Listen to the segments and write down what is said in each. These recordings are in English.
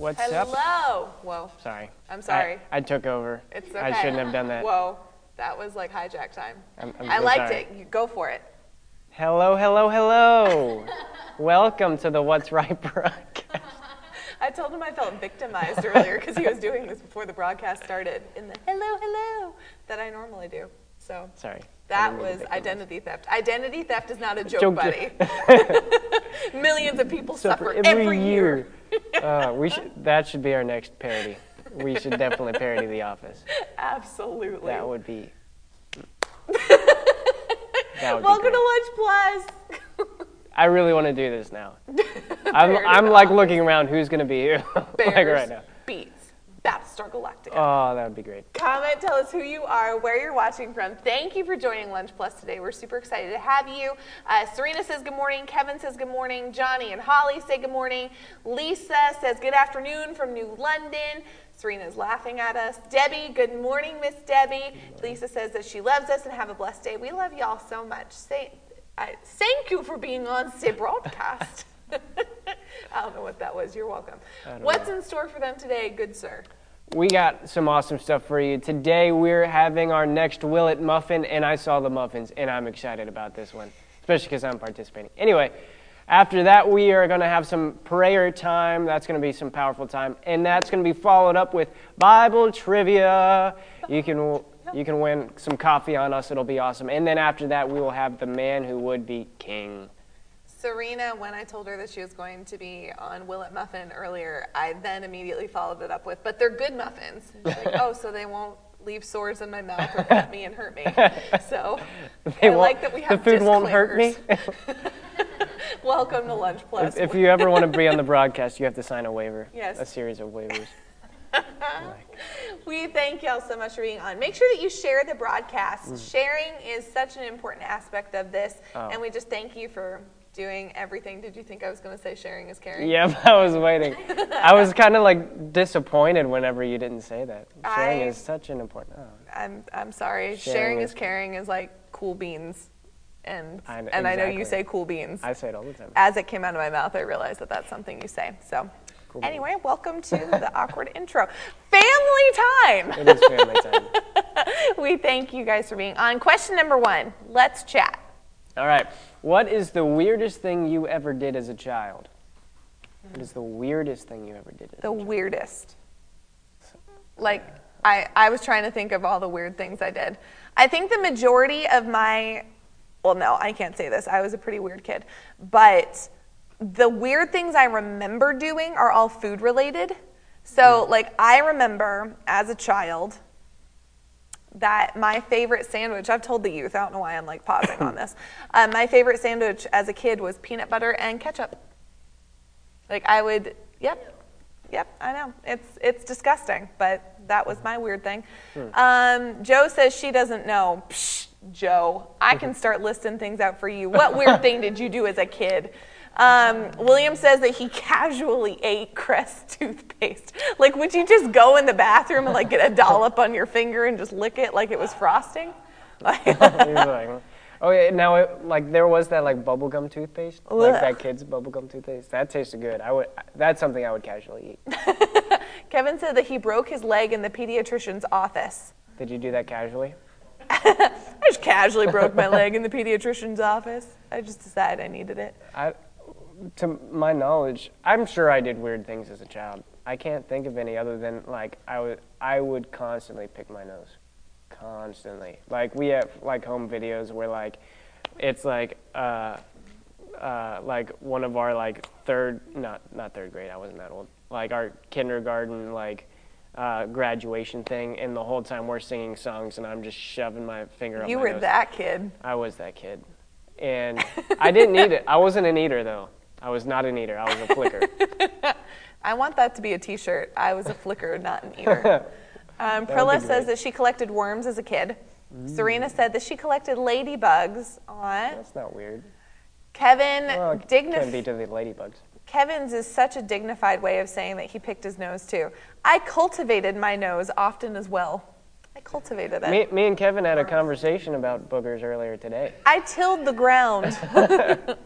What's up? Hello. Whoa. Sorry. I'm sorry. I, I took over. It's okay. I shouldn't have done that. Whoa. That was like hijack time. I'm- I'm I so liked sorry. it. You go for it. Hello, hello, hello. Welcome to the What's Right broadcast. I told him I felt victimized earlier because he was doing this before the broadcast started in the hello, hello that I normally do. So Sorry. That didn't mean to was identity theft. Identity theft is not a joke, Joke. buddy. Millions of people Suffer suffer, every, year. uh, we should, that should be our next parody. We should definitely parody The Office. Absolutely. That would be. that would Welcome be to Lunch Plus. I really want to do this now. I'm, I'm like looking around who's going to be here like right now. beats Battlestar Galactica. Oh, that would be great. Comment, tell us who you are, where you're watching from. Thank you for joining Lunch Plus today. We're super excited to have you. Uh, Serena says good morning. Kevin says good morning. Johnny and Holly say good morning. Lisa says good afternoon from New London. Serena's laughing at us. Debbie, good morning, Miss Debbie. Lisa says that she loves us and have a blessed day. We love y'all so much. Say, I, thank you for being on the broadcast. I don't know what that was. You're welcome. What's know. in store for them today, good sir? We got some awesome stuff for you. Today we're having our next Will It Muffin, and I saw the muffins, and I'm excited about this one, especially because I'm participating. Anyway, after that we are going to have some prayer time. That's going to be some powerful time, and that's going to be followed up with Bible trivia. You can you can win some coffee on us. It'll be awesome. And then after that we will have the man who would be king. Serena, when I told her that she was going to be on Will It Muffin earlier, I then immediately followed it up with, but they're good muffins. Like, oh, so they won't leave sores in my mouth or cut me and hurt me. So They I like that we have the food won't hurt me. Welcome to Lunch Plus. if you ever want to be on the broadcast, you have to sign a waiver. Yes. A series of waivers. We thank y'all so much for being on. Make sure that you share the broadcast. Sharing is such an important aspect of this, Mm. Oh. and we just thank you for doing everything. Did you think I was going to say sharing is caring? Yep, I was waiting. I was kind of like disappointed whenever you didn't say that. Sharing I- is such an important. Oh. I'm I'm sorry. Sharing Sharing, is- is caring is like cool beans, and I and I know you say cool beans. I say it all the time. As it came out of my mouth, I realized that that's something you say. So, Cool anyway, welcome to the awkward intro. Family time. It is family time. we thank you guys for being on. Question number one. Let's chat. All right. What is the weirdest thing you ever did as a child? What is the weirdest thing you ever did? As The weirdest. Like, I, I was trying to think of all the weird things I did. I think the majority of my, well, no, I can't say this. I was a pretty weird kid. But the weird things I remember doing are all food related. So, hmm. like, I remember as a child that my favorite sandwich, I've told the youth, I don't know why I'm like pausing on this. Um, my favorite sandwich as a kid was peanut butter and ketchup. Like I would, yep, yep, I know. It's it's disgusting, but that was my weird thing. Um, Joe says she doesn't know. Psh, Joe, I can start listing things out for you. What weird thing did you do as a kid? Um, William says that he casually ate Crest toothpaste. Like, would you just go in the bathroom and like get a dollop on your finger and just lick it like it was frosting? Like, oh yeah. Now, it, like there was that like bubblegum toothpaste, like that kid's bubblegum toothpaste. That tasted good. I would. That's something I would casually eat. Kevin said that he broke his leg in the pediatrician's office. Did you do that casually? I just casually broke my leg in the pediatrician's office. I just decided I needed it. I, to my knowledge, I'm sure I did weird things as a child. I can't think of any other than like I would I would constantly pick my nose, constantly. Like we have like home videos where like it's like uh, uh, like one of our like third not not third grade I wasn't that old like our kindergarten like uh, graduation thing and the whole time we're singing songs and I'm just shoving my finger up You my were nose. that kid. I was that kid. And I didn't eat it. I wasn't an eater, though. I was not an eater. I was a flicker. I want that to be a T-shirt. I was a flicker, not an eater. Um, Prilla says that she collected worms as a kid. Serena said that she collected ladybugs. Aw. That's not weird. Kevin Well, it dignif- can be to the ladybugs. Kevin's is such a dignified way of saying that he picked his nose too. I cultivated my nose often as well. I cultivated it. Me, me and Kevin had a conversation about boogers earlier today. I tilled the ground.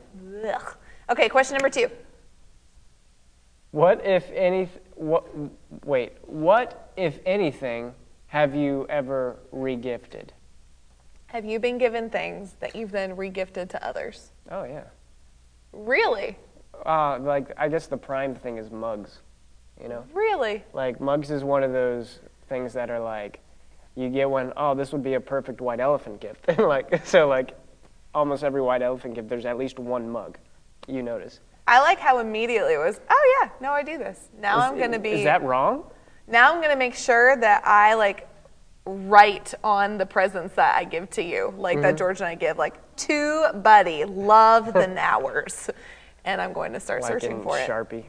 Okay, question number two. What if any? what? Wait, what, if anything, have you ever regifted? Have you been given things that you've then regifted to others? Oh yeah. Really? Uh, like I guess the prime thing is mugs. You know, Really? like mugs is one of those things that are like, you get one. Oh, this would be a perfect white elephant gift. like so, like almost every white elephant gift, there's at least one mug. You notice. I like how immediately it was, oh yeah, no, I do this. Now Is- I'm gonna be Is that wrong? now I'm gonna make sure that I like write on the presents that I give to you, like Mm-hmm. that George and I give, like to Buddy, love the Nowers. And I'm going to start Like searching in for it. Sharpie.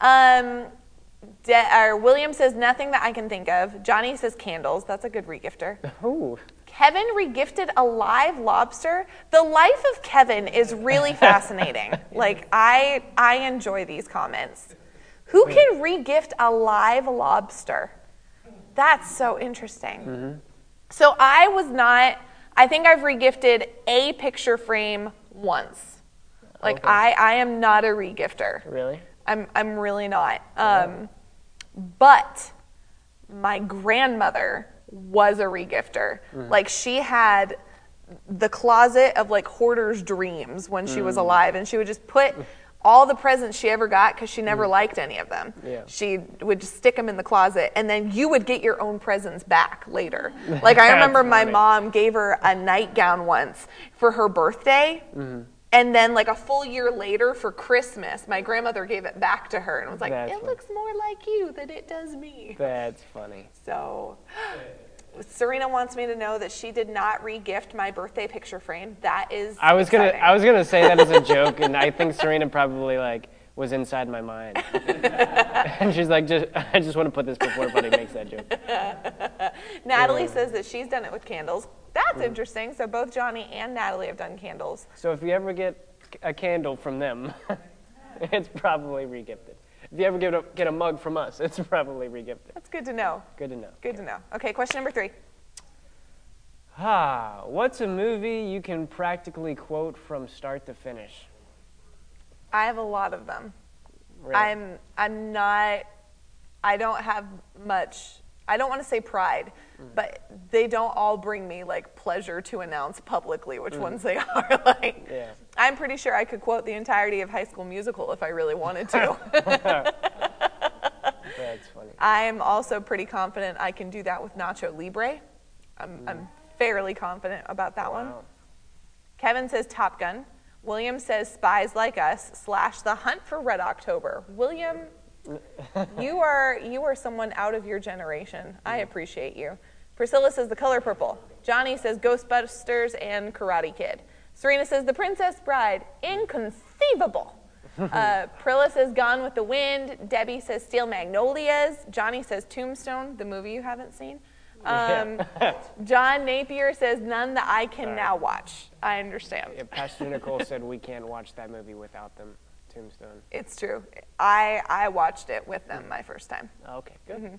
Um, De- or William says nothing that I can think of. Johnny says candles. That's a good regifter. Ooh. Kevin regifted a live lobster. The life of Kevin is really fascinating. like I I enjoy these comments. Who can regift a live lobster? That's so interesting. So I was not I think I've regifted a picture frame once. Like Okay. I I am not a regifter. Really? I'm I'm really not. Um, but my grandmother was a regifter. Mm. Like she had the closet of like hoarder's dreams when she was mm. alive, and she would just put all the presents she ever got because she mm. never liked any of them. Yeah. She would just stick them in the closet, and then you would get your own presents back later. Like I remember That's my funny. mom gave her a nightgown once for her birthday. Mm-hmm. And then, like a full year later for Christmas, my grandmother gave it back to her and was like, That's "It funny. looks more like you than it does me." That's funny. So, Serena wants me to know that she did not re-gift my birthday picture frame. That is. I was gonna. I was gonna say that as a joke, and I think Serena probably like was inside my mind, and she's like, just I just want to put this before Buddy makes that joke. Natalie says that she's done it with candles. That's interesting. So both Johnny and Natalie have done candles. So if you ever get a candle from them, it's probably regifted. If you ever get a, get a mug from us, it's probably regifted. That's good to know. Good to know. Good to know. Okay, question number three. Ah, what's a movie you can practically quote from start to finish? I have a lot of them. Really? I'm I'm not I don't have much I don't want to say pride, mm. but they don't all bring me like pleasure to announce publicly which mm. ones they are. like Yeah. I'm pretty sure I could quote the entirety of High School Musical if I really wanted to. That's funny. I'm also pretty confident I can do that with Nacho Libre. I'm, I'm mm. fairly confident about that one. Kevin says Top Gun. William says Spies Like Us slash The Hunt for Red October. William, you are you are someone out of your generation. I appreciate you. Priscilla says The Color Purple. Johnny says Ghostbusters and Karate Kid. Serena says The Princess Bride. Inconceivable. Uh, Prilla says Gone with the Wind. Debbie says Steel Magnolias. Johnny says Tombstone, the movie you haven't seen. Um, John Napier says none that I can now watch. I understand. Yeah, Pastor Nicole said we can't watch that movie without them. Tombstone. It's true. I I watched it with them my first time. Okay, good. Mm-hmm.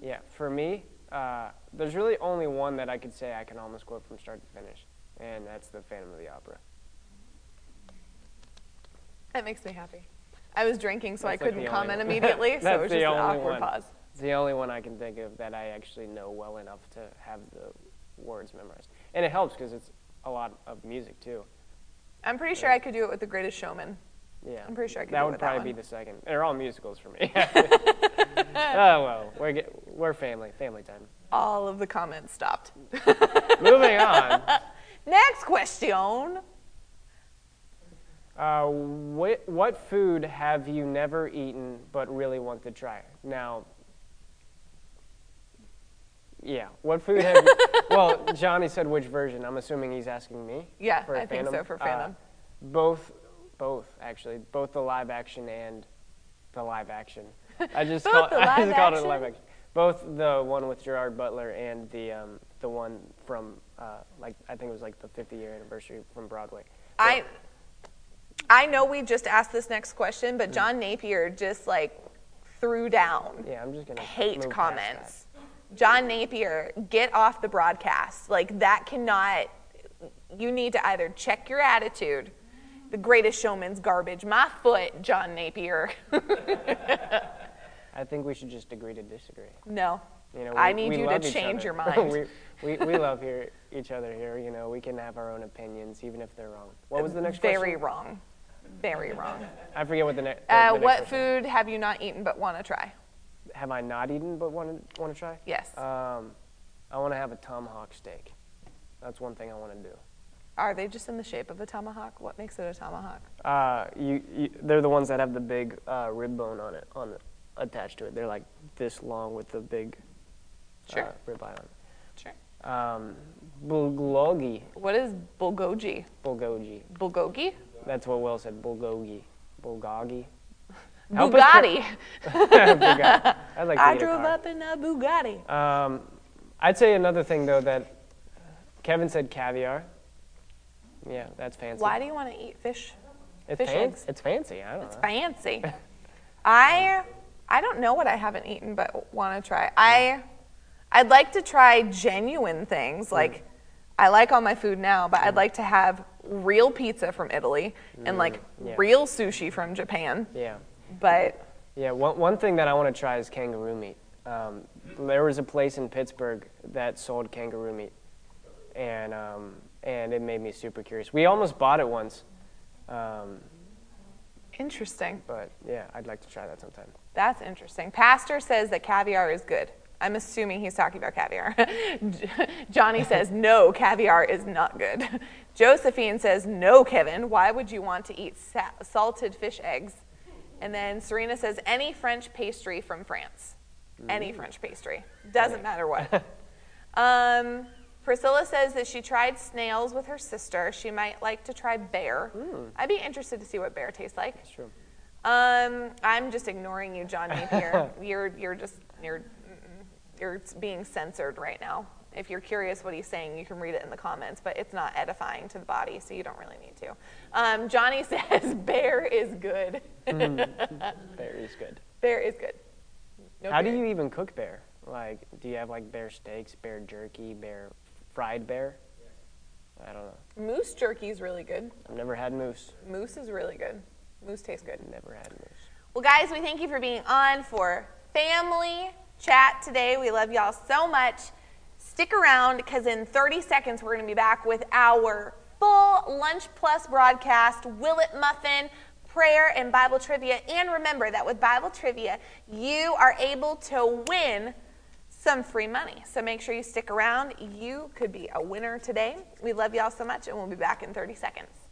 Yeah, for me, uh, there's really only one that I could say I can almost quote from start to finish, and that's the Phantom of the Opera. That makes me happy. I was drinking, so I That's like couldn't only comment immediately, so it was just an awkward one. pause. It's the only one I can think of that I actually know well enough to have the words memorized, and it helps because it's a lot of music too. I'm pretty sure I could do it with The Greatest Showman. Yeah, I'm pretty sure I could that do it with that would probably be the second. They're all musicals for me. oh well, we're get, we're family, family time. All of the comments stopped. Moving on. Next question. Uh, what, what food have you never eaten but really want to try? Now, yeah, what food have you? well, Johnny said which version. I'm assuming he's asking me. Yeah, for I think Phantom. so, for Uh, Phantom. both, both actually, both the live action and the live action. I just call, I just called it live action? Both the one with Gerard Butler and the um, the one from uh, like I think it was like the 50 year anniversary from Broadway. I I know we just asked this next question, Mm. but John Napier just like threw down Yeah, I'm just gonna hate comments. John Napier, get off the broadcast. Like that cannot. You need to either check your attitude. The Greatest Showman's garbage. My foot, John Napier. I think we should just agree to disagree. No. You know, I need we you to change your mind. we, we, we love here, each other here. You know, we can have our own opinions, even if they're wrong. What was the next Very question? Very wrong. Very wrong. I forget what the, ne- Uh, the next what question food have you not eaten but want to try? Have I not eaten but want to want to try? Yes. Um, I want to have a tomahawk steak. That's one thing I want to do. Are they just in the shape of a tomahawk? What makes it a tomahawk? Uh, you, you, they're the ones that have the big uh, rib bone on it, on attached to it. They're like this long with the big Sure. uh, rib eye on it. Sure. Um, bulgogi, What is bulgogi? bulgogi. Bulgogi? That's what Will said. Bulgogi, bulgogi. Help Bugatti. Bugatti. I'd like I drove up in a Bugatti. Um, I'd say another thing though that Kevin said caviar. Yeah, that's fancy. Why do you want to eat fish? it's fish fan- eggs? It's fancy. I don't It's know. fancy. I I don't know what I haven't eaten but want to try. I I'd like to try genuine things hmm. like I like all my food now, but I'd hmm. like to have real pizza from Italy and like mm, yeah. real sushi from Japan. Yeah. But Yeah, one, one thing that I want to try is kangaroo meat. Um, there was a place in Pittsburgh that sold kangaroo meat, and um, and it made me super curious. We almost bought it once, um, interesting. but yeah, I'd like to try that sometime. That's interesting. Pastor says that caviar is good. I'm assuming he's talking about caviar. Johnny says, no, caviar is not good. Josephine says, no, Kevin, why would you want to eat sa- salted fish eggs? And then Serena says, any French pastry from France. Any French pastry. Doesn't matter what. um, Priscilla says that she tried snails with her sister. She might like to try bear. I'd be interested to see what bear tastes like. That's true. Um, I'm just ignoring you, John Napier. you're you're just you're you're being censored right now. If you're curious what he's saying, you can read it in the comments, but it's not edifying to the body, so you don't really need to. Um, Johnny says bear is good. Bear is good. bear is good. No How do you even cook bear? Like, do you have like bear steaks, bear jerky, bear fried bear? I don't know. Moose jerky is really good. I've never had moose. Moose is really good. Moose tastes good. Never had moose. Well, guys, we thank you for being on for family chat today. We love y'all so much. Stick around because in 30 seconds we're going to be back with our full Lunch Plus broadcast, Will It Muffin, prayer, and Bible trivia. And remember that with Bible trivia, you are able to win some free money. So make sure you stick around. You could be a winner today. We love y'all so much, and we'll be back in 30 seconds.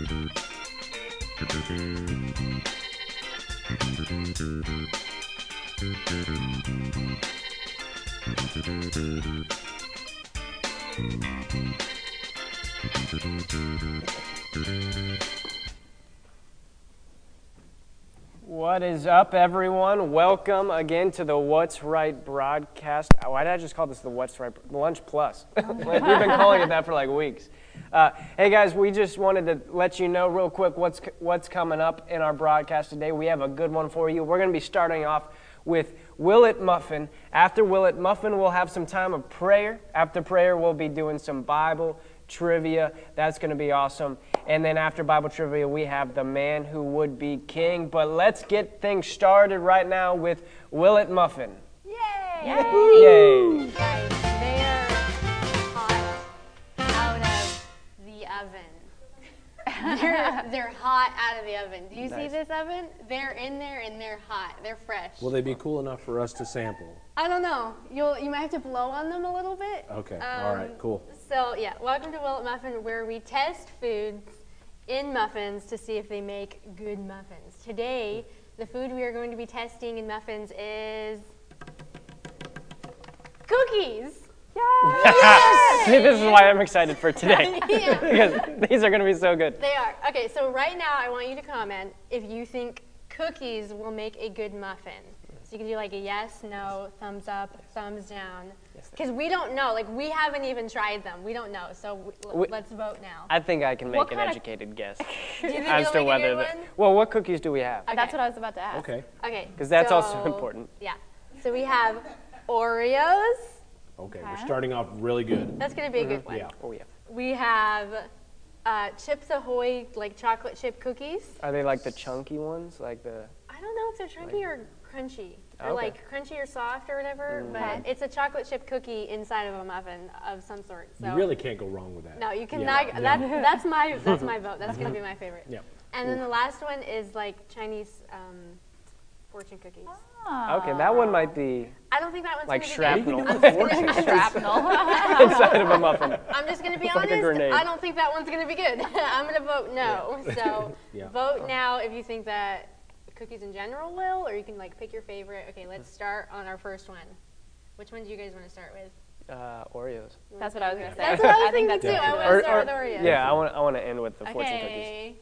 What is up, everyone? Welcome again to the What's Right broadcast. Why did I just call this the What's Right Lunch Plus? we've been calling it that for like weeks. Uh, hey guys, we just wanted to let you know real quick what's what's coming up in our broadcast today. We have a good one for you. We're going to be starting off with Will It Muffin. After Will It Muffin, we'll have some time of prayer. After prayer, we'll be doing some Bible trivia. That's going to be awesome. And then after Bible trivia, we have the man who would be king. But let's get things started right now with Will It Muffin. Yay! Yay! Guys, they're, they're hot out of the oven. Do you see this oven? They're in there and they're hot. They're fresh. Will they be cool enough for us to sample? I don't know. You'll you might have to blow on them a little bit. Okay, all right, Um, cool. So yeah, welcome to Will It Muffin, where we test foods in muffins to see if they make good muffins. Today, the food we are going to be testing in muffins is cookies. See, this is why I'm excited for today. Because these are going to be so good. They are. Okay, so right now I want you to comment if you think cookies will make a good muffin. So you can do like a yes, no, thumbs up, thumbs down. Because we don't know. Like, we haven't even tried them. We don't know. So w- l- We- let's vote now. I think I can make What an kind of- educated guess Do you think as it'll to make a whether. good The, one? well, what cookies do we have? Okay. That's what I was about to ask. Okay. Okay. 'Cause that's also important. Yeah. So we have Oreos. Okay, Okay. we're starting off really good. That's gonna be a good one. Yeah. Oh yeah. We have uh, Chips Ahoy, like chocolate chip cookies. Are they like the chunky ones, like the? I don't know if they're chunky or crunchy, or Okay. like crunchy or soft or whatever. But it's a chocolate chip cookie inside of a muffin of some sort. So You really can't go wrong with that. no, you Yeah, cannot. yeah. That, that's my that's my vote. That's gonna be my favorite. Yep. And then the last one is like Chinese um, fortune cookies. Okay, that one might be I don't think that one's like shrapnel be good. I'm just gonna, Shrapnel. inside of a muffin. I'm just gonna be It's honest. grenade. I don't think that one's gonna be good. I'm gonna vote no. So Yeah. vote now if you think that cookies in general will, or you can like pick your favorite. Okay, let's start on our first one. Which one do you guys want to start with? Uh, Oreos. That's what I was gonna say. That's what I was think thinking too. that's I want it to is. start with Oreos. Yeah, I want I want to end with the fortune cookies Okay.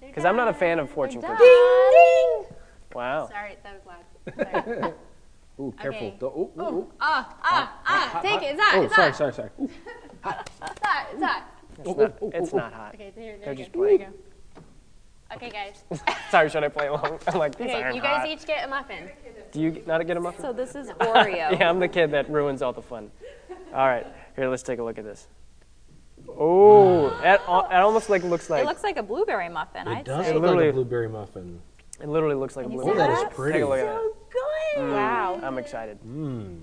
because I'm not a fan of fortune Done. cookies. Wow. Sorry, that was loud. Sorry. Ooh, careful. Okay. Don't- ooh, ooh, ooh. Ah, ah, ah! Take it. It's hot. Oh, It's sorry, hot. sorry, sorry. Ooh. It's hot. It's hot. It's not, it's not hot. Okay, there, there, They're you just go. There you go. Okay, guys. Sorry, should I play along? I'm like, these Okay, aren't you guys hot. each get a muffin. Do you not get a muffin? So this is Oreo. yeah, I'm the kid that ruins all the fun. All right, here, let's take a look at this. Oh, that, al- that almost like looks like It looks like a blueberry muffin. It I'd does say. look like literally- a blueberry muffin. It literally looks like a Can you. Oh, that is pretty. Take a look at that. Good. Mm. Wow. I'm excited. Mmm.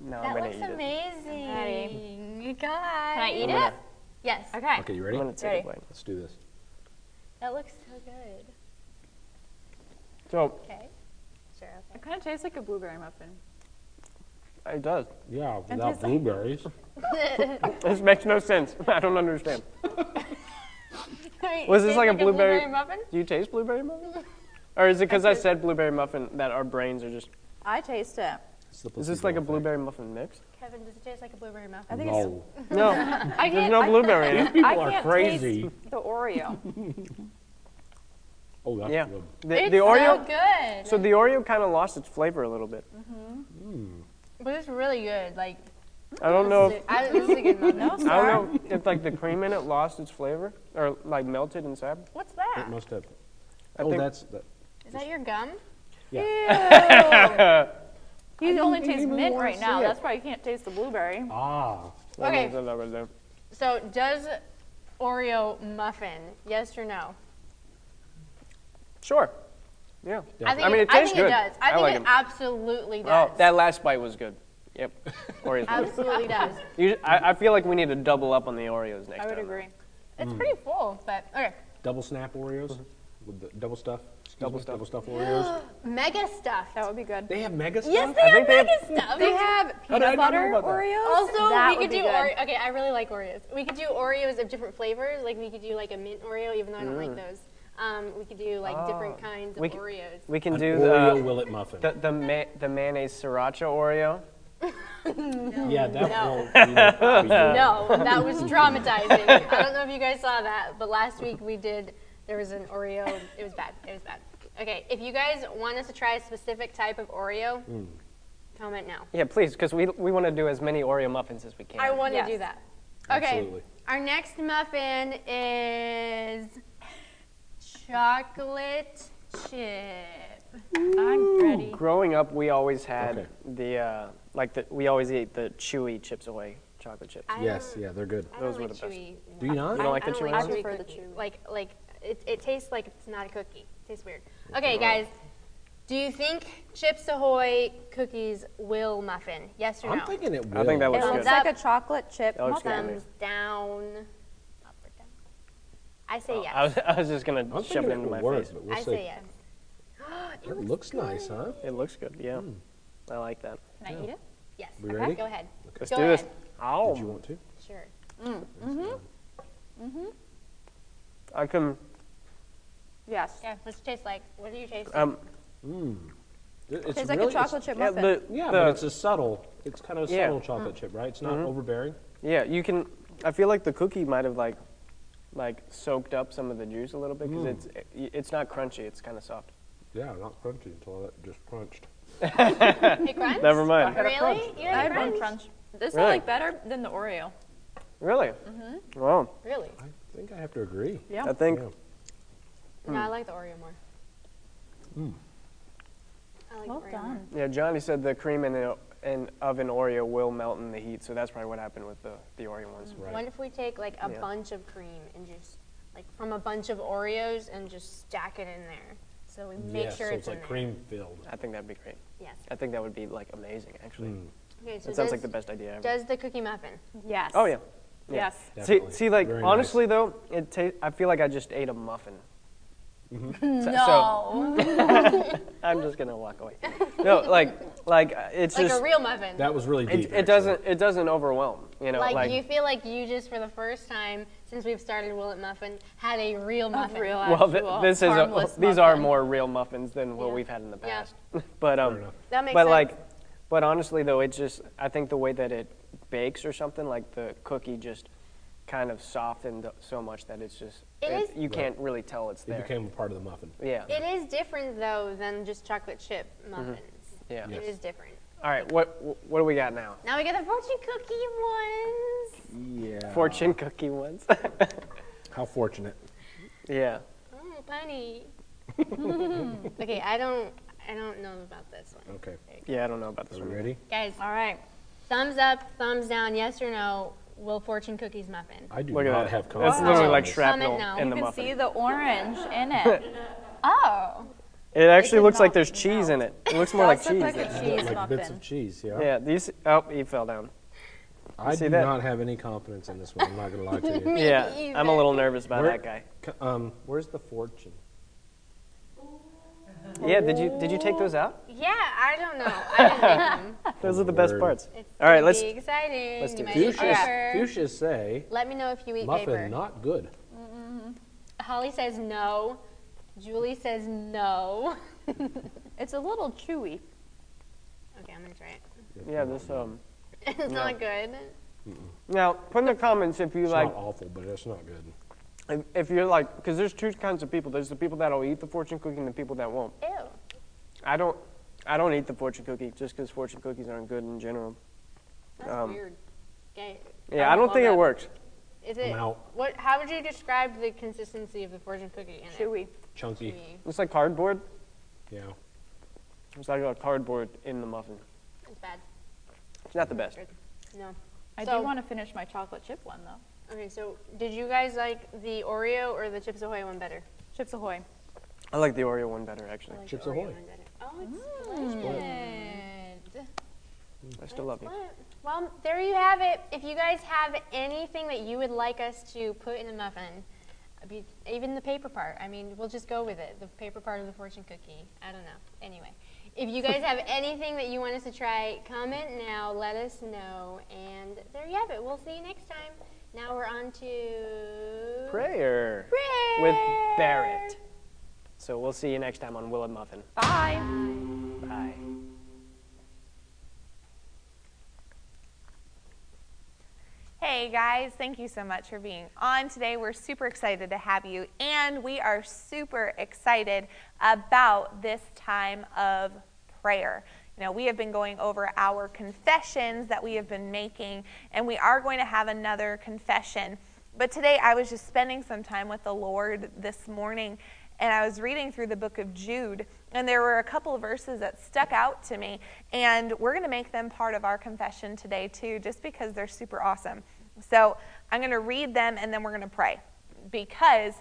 No, That I'm gonna looks eat it. amazing. Ready? You guys. Can I eat gonna- it? Yes. Okay. Okay, you I'm ready? gonna take Ready. a bite. Let's do this. That looks so good. So Okay. Sure. It kind of tastes like a blueberry muffin. it does. Yeah, without blueberries. Okay. This makes no sense. I don't understand. Wait, Was this tastes like a a blueberry- muffin? Do you taste blueberry muffin? Or is it because I said blueberry muffin that our brains are just? I taste it. It's the this like a effect. blueberry muffin mix? Kevin, does it taste like a blueberry muffin? I think No. No, I there's can't. no I- blueberry in it. People I are can't crazy. taste the Oreo. Oh, that's Yeah, good. the, it's the Oreo. so good. So the Oreo kind of lost its flavor a little bit. Mm hmm. But it's really good. Like, I don't know. If, I, this is a good. No, I sir. don't know if like the cream in it lost its flavor or like melted inside. What's that? It must have. I oh, think- that's that. Is that your gum? Yeah. Ew. He only tastes even mint wanna right now. it. That's why you can't taste the blueberry. Ah. Okay. Okay. So, does Oreo muffin? Yes or no? Sure. Yeah. I think I mean, it, it tastes think good. it does. I I think like it 'em. absolutely does. Oh, that last bite was good. Yep. Oreos. absolutely does. You, I, I feel like we need to double up on the Oreos next time. I would time. agree. It's Mm. pretty full, but okay. Double snap Oreos with the double stuff. Excuse Double me, stuff. Double stuff Oreos. Mega stuffed. That would be good. they have mega stuff. Yes, they I have think they have- mega stuffed. They have did I peanut not know butter about that? Oreos. Also, that we would could be do good. Oreo. Okay, I really like Oreos. We could do Oreos of different flavors. Like we could do like a mint Oreo, even though I don't like those. Um, we could do like different kinds of Mm. We c- Oreos. We can An do Oreo the Will It muffin. the the, ma- the mayonnaise sriracha Oreo. Yeah, that No. won't be. No, that was traumatizing. I don't know if you guys saw that, but last week we did. There was an Oreo. It was bad. It was bad. Okay, if you guys want us to try a specific type of Oreo, comment now. Yeah, please, because we, we want to do as many Oreo muffins as we can. I want Yes. to do that. Okay. Absolutely. Our next muffin is chocolate chip. I'm ready. Growing up, we always had Okay. the uh, like the we always eat the chewy Chips Ahoy chocolate chips. I Yes, yeah, they're good. I Those don't were like the best. chewy. Do you not? You don't like I the don't chewy like ones? chewy prefer the chewy. Like like it, it tastes like it's not a cookie. It tastes weird. Okay, guys. Do you think Chips Ahoy cookies will muffin? Yes or no? I'm thinking it will. I think that It looks looks good. like a chocolate chip That looks muffin. Thumbs down. Up or down? I say yes. I was, I was just gonna I'm shove it it into my work, face. but we'll I see. say yes. It looks nice, huh? It looks good. Yeah, Hmm. I like that. Can I eat it? Yes. We ready? Go ahead. Let's Go do this. ahead. Oh, Did you want to? Sure. Mm. Mm-hmm. Mm-hmm. I can. Yes. Yeah. What's it taste like? What do you taste? Um, It- It's Tastes like a chocolate chip yeah, muffin. the, Yeah, the- but it's a subtle. It's kind of a Yeah. subtle chocolate chip, right? It's not overbearing. yeah. You can. I feel like the cookie might have like, like soaked up some of the juice a little bit because it's it, it's not crunchy. It's kind of soft. Yeah, not crunchy until it just crunched. It crunch? Never mind. Really? You I like had one crunch? crunch. This Really? I like better than the Oreo. Really? Mm-hmm. Wow. Really? I think I have to agree. Yeah. I think Yeah. No, I like the Oreo more. I like Well Oreo done. Yeah, Johnny said the cream in the in oven Oreo will melt in the heat, so that's probably what happened with the, the Oreo ones. Right. What if we take like a Yeah. bunch of cream and just like from a bunch of Oreos and just stack it in there, so we make yes, sure so it's, it's like in cream filled. I think that'd be great. Yes. I think that would be like amazing, actually. Mm. Okay, so That sounds does, like the best idea ever. Does the cookie muffin? Yes. oh yeah. yeah. Yes. See, see, like Very nice. honestly though, it ta- I feel like I just ate a muffin. Mm-hmm. So- No. so- I'm just gonna walk away. No, like, like uh, it's Like just a real muffin. That was really deep. it, it doesn't it doesn't overwhelm. You know, like, like, you feel like you just for the first time since we've started Will It Muffin had a real muffin. real well, th- this is a, harmless these are more real muffins than what Yeah. we've had in the Yeah. past. but um, That makes but sense. like, but honestly though, it just I think the way that it bakes or something like the cookie just kind of softened so much that it's just It is- you can't really tell it's It there. became a part of the muffin. yeah. It is different though than just chocolate chip muffins. Yeah. It is different. All right, what what do we got now? Now we got the fortune cookie ones. Yeah. Fortune cookie ones. How fortunate. yeah. Oh, bunny. okay, I don't I don't know about this one. Okay. Yeah, I don't know about this Are we one. ready? Guys, All right. thumbs up, thumbs down, yes or no, will fortune cookies muffin? I do Look at not that. have That's literally in like this. Comment shrapnel now. in You the can see the orange in it. oh. It actually did looks like there's cheese in it. It looks more like Does look cheese. like a than- cheese like muffin. bits of cheese, yeah. Yeah, these. Oh, he fell down. I see do that? not have any confidence in this one. I'm not going to lie to you. Yeah, I'm a little nervous about Where- that guy. C- Um, where's the fortune? Yeah, did you did you take those out? Yeah, I don't know. I didn't make them. Those are the best Word. parts. It's All right, gonna let's- be exciting. let's You do might this. eat Fuchsia's, paper. fuchsia's say Let me know if you eat muffin paper. not good. Holly says no. Julie says no. It's a little chewy. Okay, I'm gonna try it. Yeah, this um. it's not good. Now, put in the comments if you It's like, not awful, but it's not good. if, if you're like, because there's two kinds of people. There's the people that'll eat the fortune cookie and the people that won't. Ew. I don't, I don't eat the fortune cookie just because fortune cookies aren't good in general. That's Um, weird. Okay. Yeah, I don't think love it works. Is it? I'm out. What? How would you describe the consistency of the fortune cookie? In Chewy. Chunky. It? It's like cardboard. Yeah. It's like a cardboard in the muffin. It's bad. It's not the best. No. I So- do want to finish my chocolate chip one though. Okay, so did you guys like the Oreo or the Chips Ahoy one better? Chips Ahoy. I like the Oreo one better I actually. like Chips the Oreo Ahoy. one better. Oh, it's mm. split. I still love you. Well, there you have it. If you guys have anything that you would like us to put in a muffin, I mean, even the paper part. I mean, we'll just go with it. The paper part of the fortune cookie. I don't know. Anyway, if you guys have anything that you want us to try, comment now. Let us know. And there you have it. We'll see you next time. Now we're on to Prayer prayer with Barrett. So we'll see you next time on Will It Muffin. Bye. Bye. Hey guys, thank you so much for being on today. We're super excited to have you, and we are super excited about this time of prayer. You know, we have been going over our confessions that we have been making, and we are going to have another confession. But today I was just spending some time with the Lord this morning, and I was reading through the book of Jude, and there were a couple of verses that stuck out to me, and we're going to make them part of our confession today, too, just because they're super awesome. So I'm going to read them, and then we're going to pray, because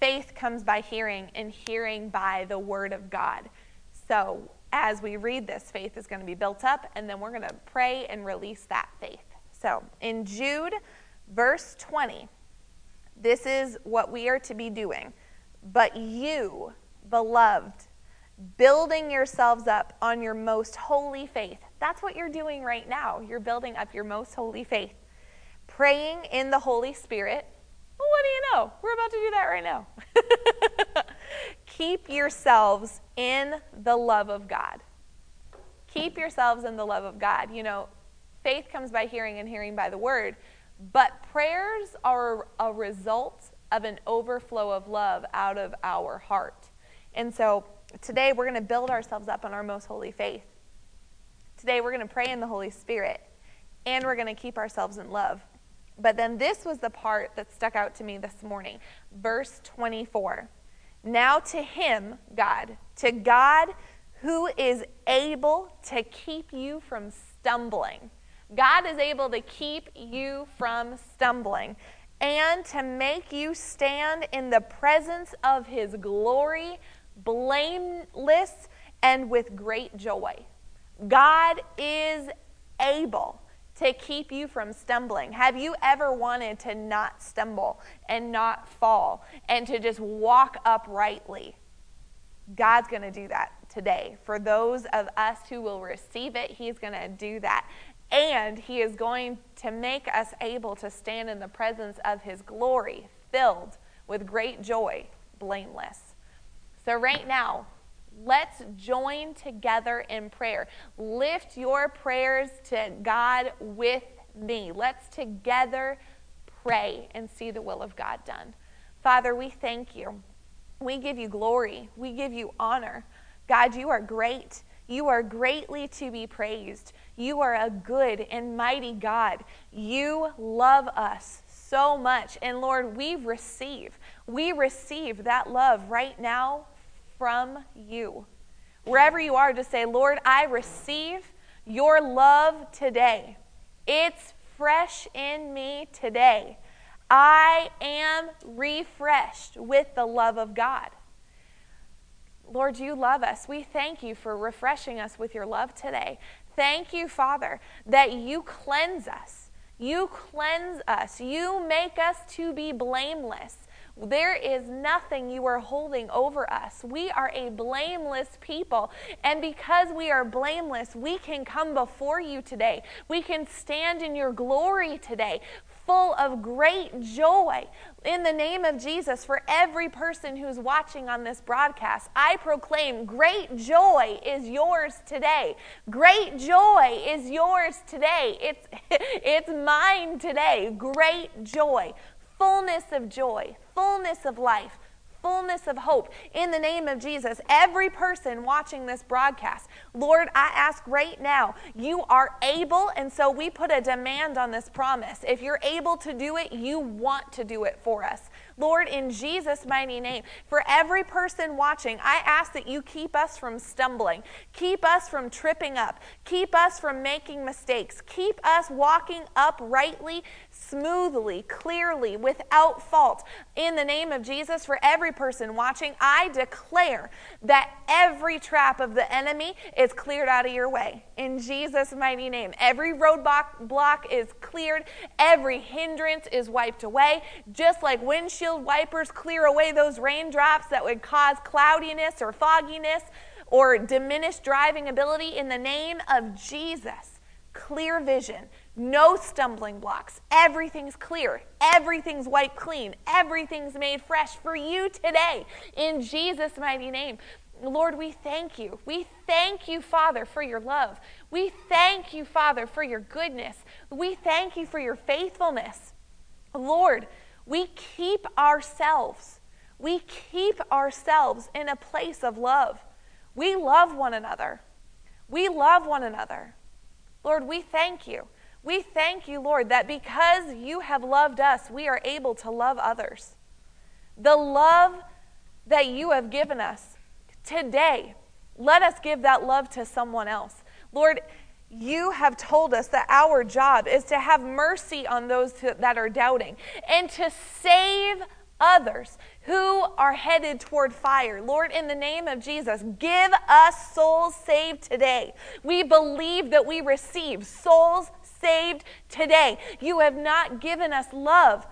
faith comes by hearing, and hearing by the word of God. So as we read this, faith is going to be built up, and then we're going to pray and release that faith. So in Jude, verse 20, this is what we are to be doing. But you, beloved, building yourselves up on your most holy faith. That's what you're doing right now. You're building up your most holy faith. Praying in the Holy Spirit. Well, what do you know? We're about to do that right now. Keep yourselves in the love of God. Keep yourselves in the love of God. You know, faith comes by hearing and hearing by the word, but prayers are a result of an overflow of love out of our heart. And so today we're going to build ourselves up on our most holy faith. Today we're going to pray in the Holy Spirit and we're going to keep ourselves in love. But then this was the part that stuck out to me this morning. Verse 24. Now to him, God, to God who is able to keep you from stumbling. God is able to keep you from stumbling and to make you stand in the presence of his glory, blameless and with great joy. God is able to keep you from stumbling. Have you ever wanted to not stumble and not fall and to just walk uprightly? God's going to do that today. For those of us who will receive it, He's going to do that. And He is going to make us able to stand in the presence of His glory, filled with great joy, blameless. So, right now, let's join together in prayer. Lift your prayers to God with me. Let's together pray and see the will of God done. Father, we thank you. We give you glory. We give you honor. God, you are great. You are greatly to be praised. You are a good and mighty God. You love us so much. And Lord, we receive, we receive that love right now from you. Wherever you are, just say, Lord, I receive your love today. It's fresh in me today. I am refreshed with the love of God. Lord, you love us. We thank you for refreshing us with your love today. Thank you, Father, that you cleanse us. You cleanse us. You make us to be blameless. There is nothing you are holding over us. We are a blameless people. And because we are blameless, we can come before you today. We can stand in your glory today full of great joy in the name of Jesus for every person who's watching on this broadcast. I proclaim great joy is yours today. Great joy is yours today. It's, it's mine today. Great joy, fullness of joy, fullness of life fullness of hope in the name of Jesus. Every person watching this broadcast, Lord, I ask right now, you are able, and so we put a demand on this promise. If you're able to do it, you want to do it for us. Lord, in Jesus' mighty name, for every person watching, I ask that you keep us from stumbling, keep us from tripping up, keep us from making mistakes, keep us walking uprightly, smoothly, clearly, without fault. In the name of Jesus, for every person watching, I declare that every trap of the enemy is cleared out of your way. In Jesus' mighty name, every roadblock block is cleared, every hindrance is wiped away, just like windshield wipers clear away those raindrops that would cause cloudiness or fogginess or diminished driving ability. In the name of Jesus, clear vision no stumbling blocks. Everything's clear. Everything's wiped clean. Everything's made fresh for you today. In Jesus' mighty name. Lord, we thank you. We thank you, Father, for your love. We thank you, Father, for your goodness. We thank you for your faithfulness. Lord, we keep ourselves. We keep ourselves in a place of love. We love one another. We love one another. Lord, we thank you. We thank you, Lord, that because you have loved us, we are able to love others. The love that you have given us today, let us give that love to someone else. Lord, you have told us that our job is to have mercy on those that are doubting and to save others who are headed toward fire. Lord, in the name of Jesus, give us souls saved today. We believe that we receive souls saved today. You have not given us love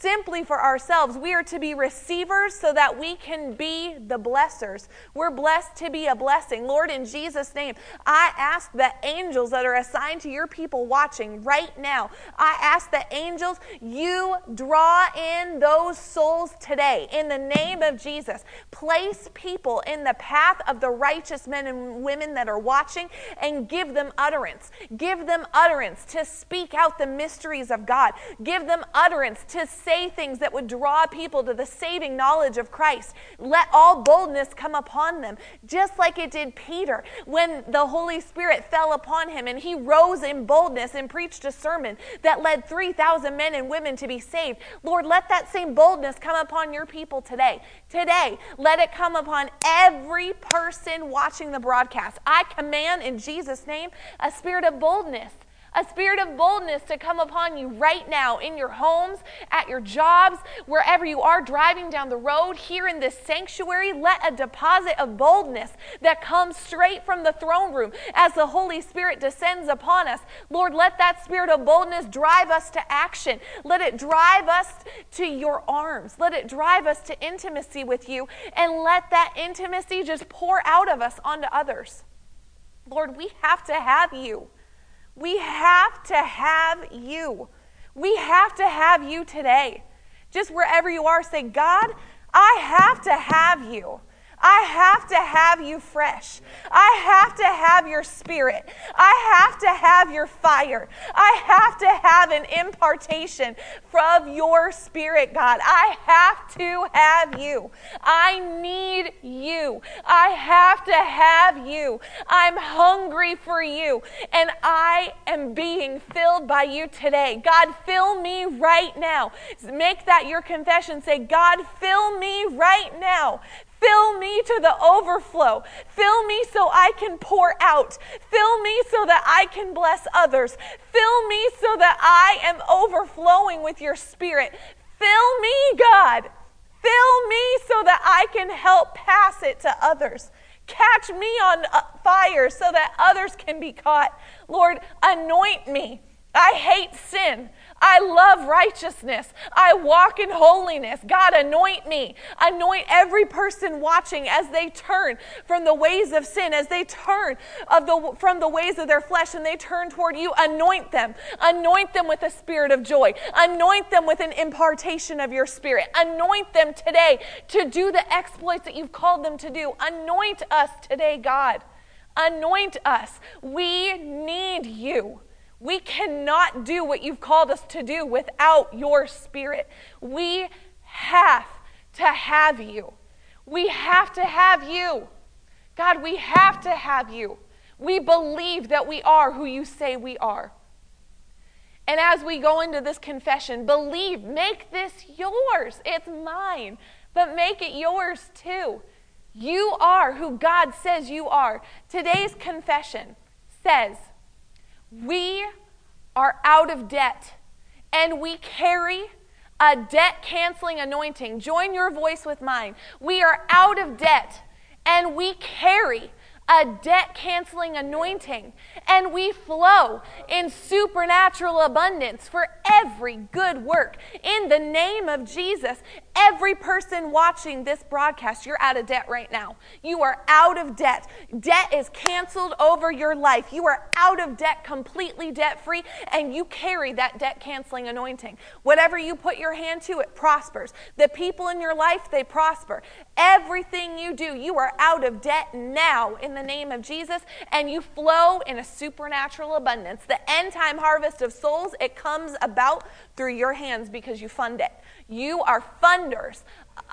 simply for ourselves. We are to be receivers so that we can be the blessers. We're blessed to be a blessing. Lord, in Jesus' name, I ask the angels that are assigned to your people watching right now, I ask the angels, you draw in those souls today. In the name of Jesus, place people in the path of the righteous men and women that are watching and give them utterance. Give them utterance to speak out the mysteries of God. Give them utterance to say things that would draw people to the saving knowledge of Christ. Let all boldness come upon them, just like it did Peter when the Holy Spirit fell upon him and he rose in boldness and preached a sermon that led 3,000 men and women to be saved. Lord, let that same boldness come upon your people today. Today, let it come upon every person watching the broadcast. I command in Jesus' name a spirit of boldness a spirit of boldness to come upon you right now in your homes, at your jobs, wherever you are driving down the road, here in this sanctuary. Let a deposit of boldness that comes straight from the throne room as the Holy Spirit descends upon us. Lord, let that spirit of boldness drive us to action. Let it drive us to your arms. Let it drive us to intimacy with you, and let that intimacy just pour out of us onto others. Lord, we have to have you. We have to have you. We have to have you today. Just wherever you are, say, God, I have to have you. I have to have you fresh. I have to have your spirit. I have to have your fire. I have to have an impartation from your spirit, God. I have to have you. I need you. I have to have you. I'm hungry for you, and I am being filled by you today. God, fill me right now. Make that your confession. Say, God, fill me right now. Fill me to the overflow. Fill me so I can pour out. Fill me so that I can bless others. Fill me so that I am overflowing with your spirit. Fill me, God. Fill me so that I can help pass it to others. Catch me on uh, fire so that others can be caught. Lord, anoint me. I hate sin. I love righteousness. I walk in holiness. God, anoint me. Anoint every person watching as they turn from the ways of sin, as they turn of the, from the ways of their flesh and they turn toward you. Anoint them. Anoint them with a spirit of joy. Anoint them with an impartation of your spirit. Anoint them today to do the exploits that you've called them to do. Anoint us today, God. Anoint us. We need you. We cannot do what you've called us to do without your spirit. We have to have you. We have to have you. God, we have to have you. We believe that we are who you say we are. And as we go into this confession, believe, make this yours. It's mine, but make it yours too. You are who God says you are. Today's confession says, we are out of debt and we carry a debt canceling anointing. Join your voice with mine. We are out of debt and we carry a debt canceling anointing, and we flow in supernatural abundance for every good work. In the name of Jesus, every person watching this broadcast, you're out of debt right now. You are out of debt. Debt is canceled over your life. You are out of debt, completely debt free, and you carry that debt canceling anointing. Whatever you put your hand to, it prospers. The people in your life, they prosper. Everything you do, you are out of debt now in the name of Jesus, and you flow in a supernatural abundance. The end time harvest of souls, it comes about through your hands because you fund it. You are funders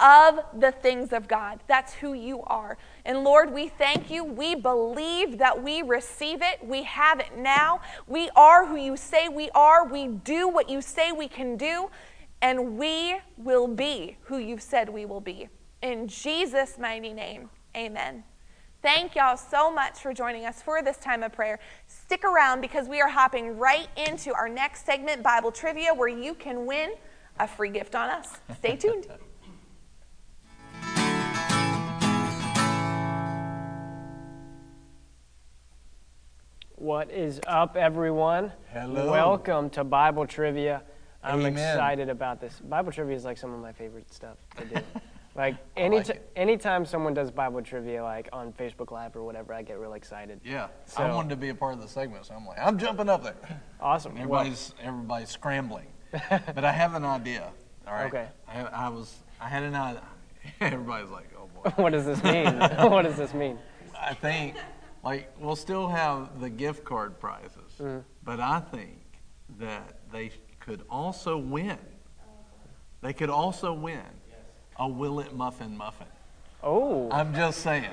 of the things of God. That's who you are. And Lord, we thank you. We believe that we receive it. We have it now. We are who you say we are. We do what you say we can do. And we will be who you've said we will be. In Jesus' mighty name, amen. Thank y'all so much for joining us for this time of prayer. Stick around because we are hopping right into our next segment, Bible Trivia, where you can win a free gift on us. Stay tuned. What is up, everyone? Hello. Welcome to Bible Trivia. I'm Amen. excited about this. Bible Trivia is like some of my favorite stuff to do. like any like it. anytime someone does Bible Trivia, like on Facebook Live or whatever, I get real excited. Yeah, So- I wanted to be a part of the segment, so I'm like, I'm jumping up there. Awesome. Well, Everybody's everybody's scrambling, but I have an idea. All right. Okay. I, I was I had an idea. Everybody's like, oh boy. what does this mean? what does this mean? I think like we'll still have the gift card prizes, Mm-hmm. but I think that they could also win they could also win a Will It Muffin Muffin. Oh, I'm just saying.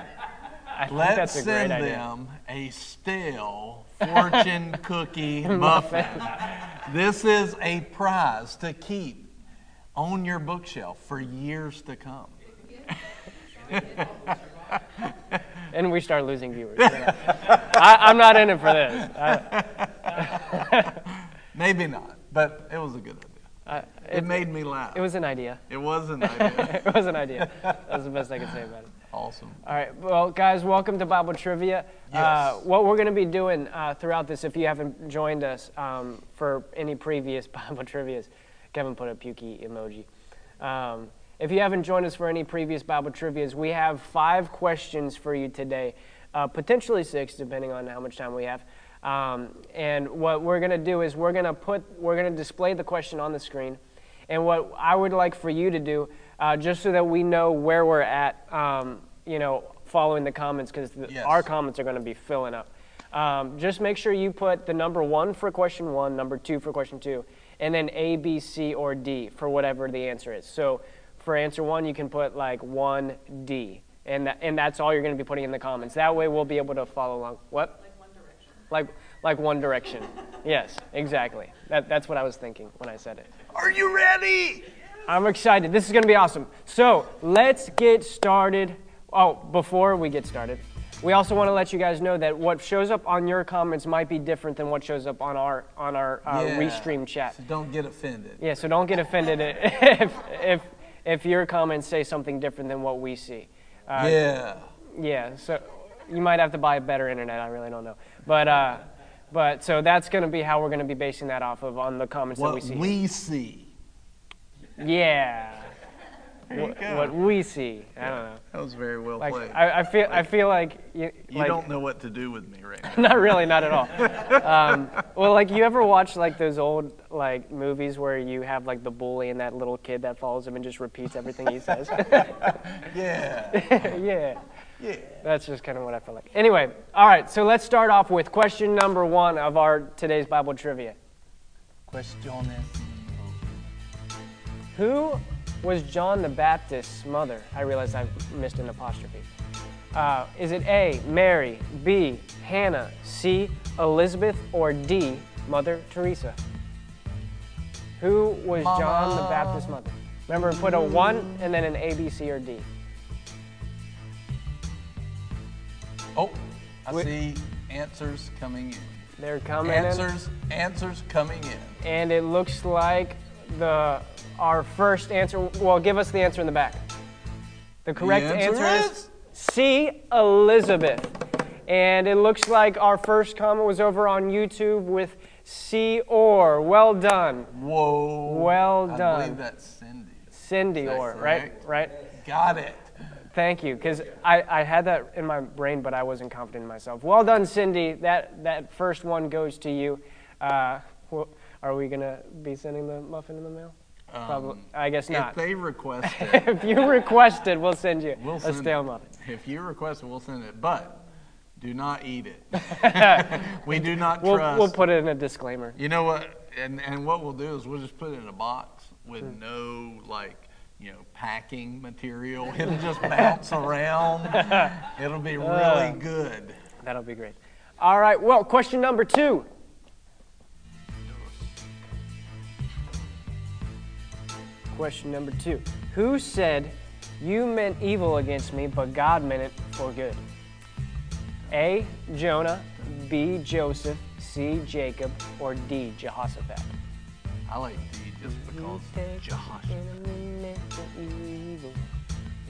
I think Let's that's a great send idea. them a stale fortune cookie muffin. This is a prize to keep on your bookshelf for years to come. And we start losing viewers. I, I'm not in it for this. I, Maybe not, but it was a good idea. I, It, it, made me laugh. it was an idea. It was an idea. it was an idea. That was the best I could say about it. Awesome. All right, well, guys, welcome to Bible Trivia. Uh, Yes. what we're going to be doing uh, throughout this, if you haven't joined us um, for any previous Bible Trivias, Kevin put a pukey emoji. Um, if you haven't joined us for any previous Bible Trivias, we have five questions for you today, uh, potentially six, depending on how much time we have. Um, and what we're going to do is we're going to put, we're going to display the question on the screen. And what I would like for you to do, uh, just so that we know where we're at, um, you know, following the comments, because Yes. our comments are going to be filling up. Um, just make sure you put the number one for question one, number two for question two, and then A, B, C, or D for whatever the answer is. So for answer one, you can put like 1D, and, that, and that's all you're going to be putting in the comments. That way we'll be able to follow along. What? Like, like One Direction. yes, exactly. That, that's what I was thinking when I said it. Are you ready? I'm excited. This is going to be awesome. So let's get started. Oh, before we get started, we also want to let you guys know that what shows up on your comments might be different than what shows up on our on our uh, Yeah. restream chat. So don't get offended. Yeah, so don't get offended if if if your comments say something different than what we see. Uh, yeah. yeah, so you might have to buy better internet. I really don't know, but uh, but so that's going to be how we're going to be basing that off of on the comments that we What see. we see. Yeah, There what, what we see. I don't know. That was very well Like played. I, I feel I feel like you, you like, don't know what to do with me right now. not really, not at all. Um, well, like you ever watch like those old like movies where you have like the bully and that little kid that follows him and just repeats everything he says? Yeah. yeah. Yeah. That's just kind of what I feel like. Anyway, all right, so let's start off with question number one of our today's Bible trivia. Questiones. Who was John the Baptist's mother? I realize I missed an apostrophe. Uh, is it A, Mary, B, Hannah, C, Elizabeth, or D, Mother Teresa? Who was John the Mama. Baptist's mother? Remember, put a one and then an A, B, C, or D. Oh, I Wait. see answers coming in. They're coming in. Answers, answers coming in. and it looks like the our first answer. Well, give us the answer in the back. The correct answer answer, is- C, Elizabeth. And it looks like our first comment was over on YouTube with C or. Well done, Whoa. Well done. I believe that's Cindy. Cindy that or. Right, right. Got it. Thank you, because I, I had that in my brain, but I wasn't confident in myself. Well done, Cindy. That that first one goes to you. Uh, well, are we gonna be sending the muffin in the mail? Probably. I guess Um, If not. they request it, if you request it, we'll send you we'll a send stale it. If you request it, we'll send it. But do not eat it. we do not We'll, trust. we'll put it in a disclaimer. You know what? And and what we'll do is we'll just put it in a box with Hmm. no like you know packing material. It'll just bounce around. It'll be really Uh. good. That'll be great. All right. Well, question number two. Question number two. Who said, You meant evil against me, but God meant it for good? A. Jonah, B. Joseph, C. Jacob, or D. Jehoshaphat? I like D just because Josh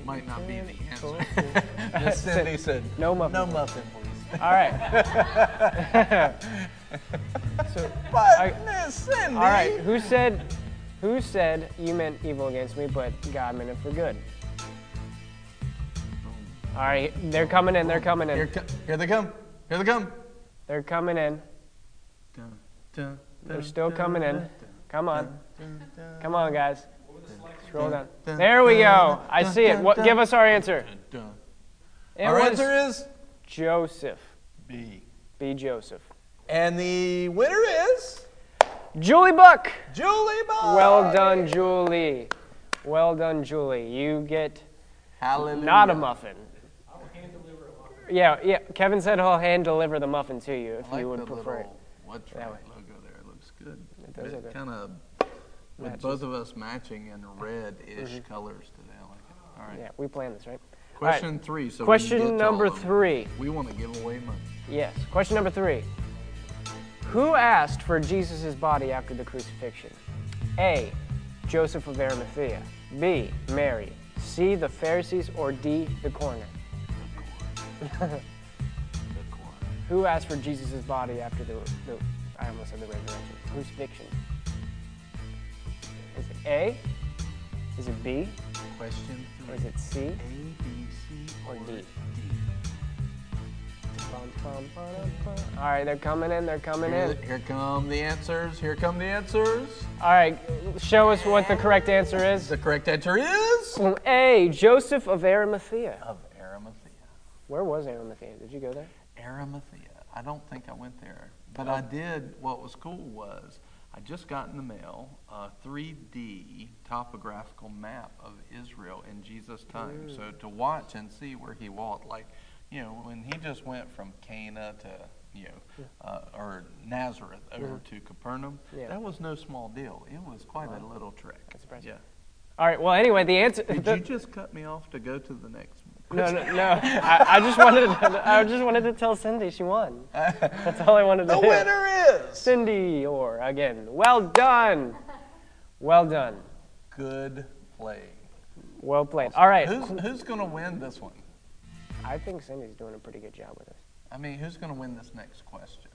might not be the answer. Miss Cindy said No muffin, No please." muffin, please. All right. so, But I- Miss Cindy. all right. Who said, who said you meant evil against me, but God meant it for good? All right. They're coming in. They're coming Here, in. co- here they come. Here they come. They're coming in. Dun, dun, They're still coming in. Come on. Come on, guys. Scroll down. There we go. I see it. What? Give us our answer. It Our answer is Joseph. B. B. Joseph. And the winner is Julie Buck. Julie Ball. Well done, Julie. Well done, Julie. You get Hallelujah. not a muffin. Yeah, yeah. Kevin said he'll hand deliver the muffin to you if like you would the prefer it. little What's That right logo there. It looks good. It does look good. Kind of with Matches. both of us matching in red-ish mm-hmm. colors today. I like it. All right. Yeah, we planned this, right? Question three. So Question can get to number all of them. three. We want to give away money. Yes. Question number three. Who asked for Jesus' body after the crucifixion? A. Joseph of Arimathea. B. Mary. C. The Pharisees. Or D. The coroner. Who asked for Jesus' body after the, the I almost said the resurrection, crucifixion? Is it A? Is it B? Question Or three. is it C? A, B, C, Or D? D. All right, they're coming in. They're coming in. here come the answers. Here come the answers. All right, show us what the correct answer is. The correct answer is A. Joseph of Arimathea. of Arimathea. Where was Arimathea? Did you go there? Arimathea. I don't think I went there, but I oh. did. What was cool was I just got in the mail a 3D topographical map of Israel in Jesus' time. So mm. to watch and see where he walked, like you know, when he just went from Cana to you know, uh, or Nazareth over to Capernaum, Yeah. that was no small deal. It was quite a little trek. That's impressive. Yeah. All right. Well, anyway, the answer. Did the- you just cut me off to go to the next? no, no, no. I, I just wanted. To, I just wanted to tell Cindy she won. That's all I wanted to The do. winner is Cindy Orr again. Well done. Well done. good play. Well played. All right. Who's who's gonna win this one? I think Cindy's doing a pretty good job with this. I mean, who's going to win this next question?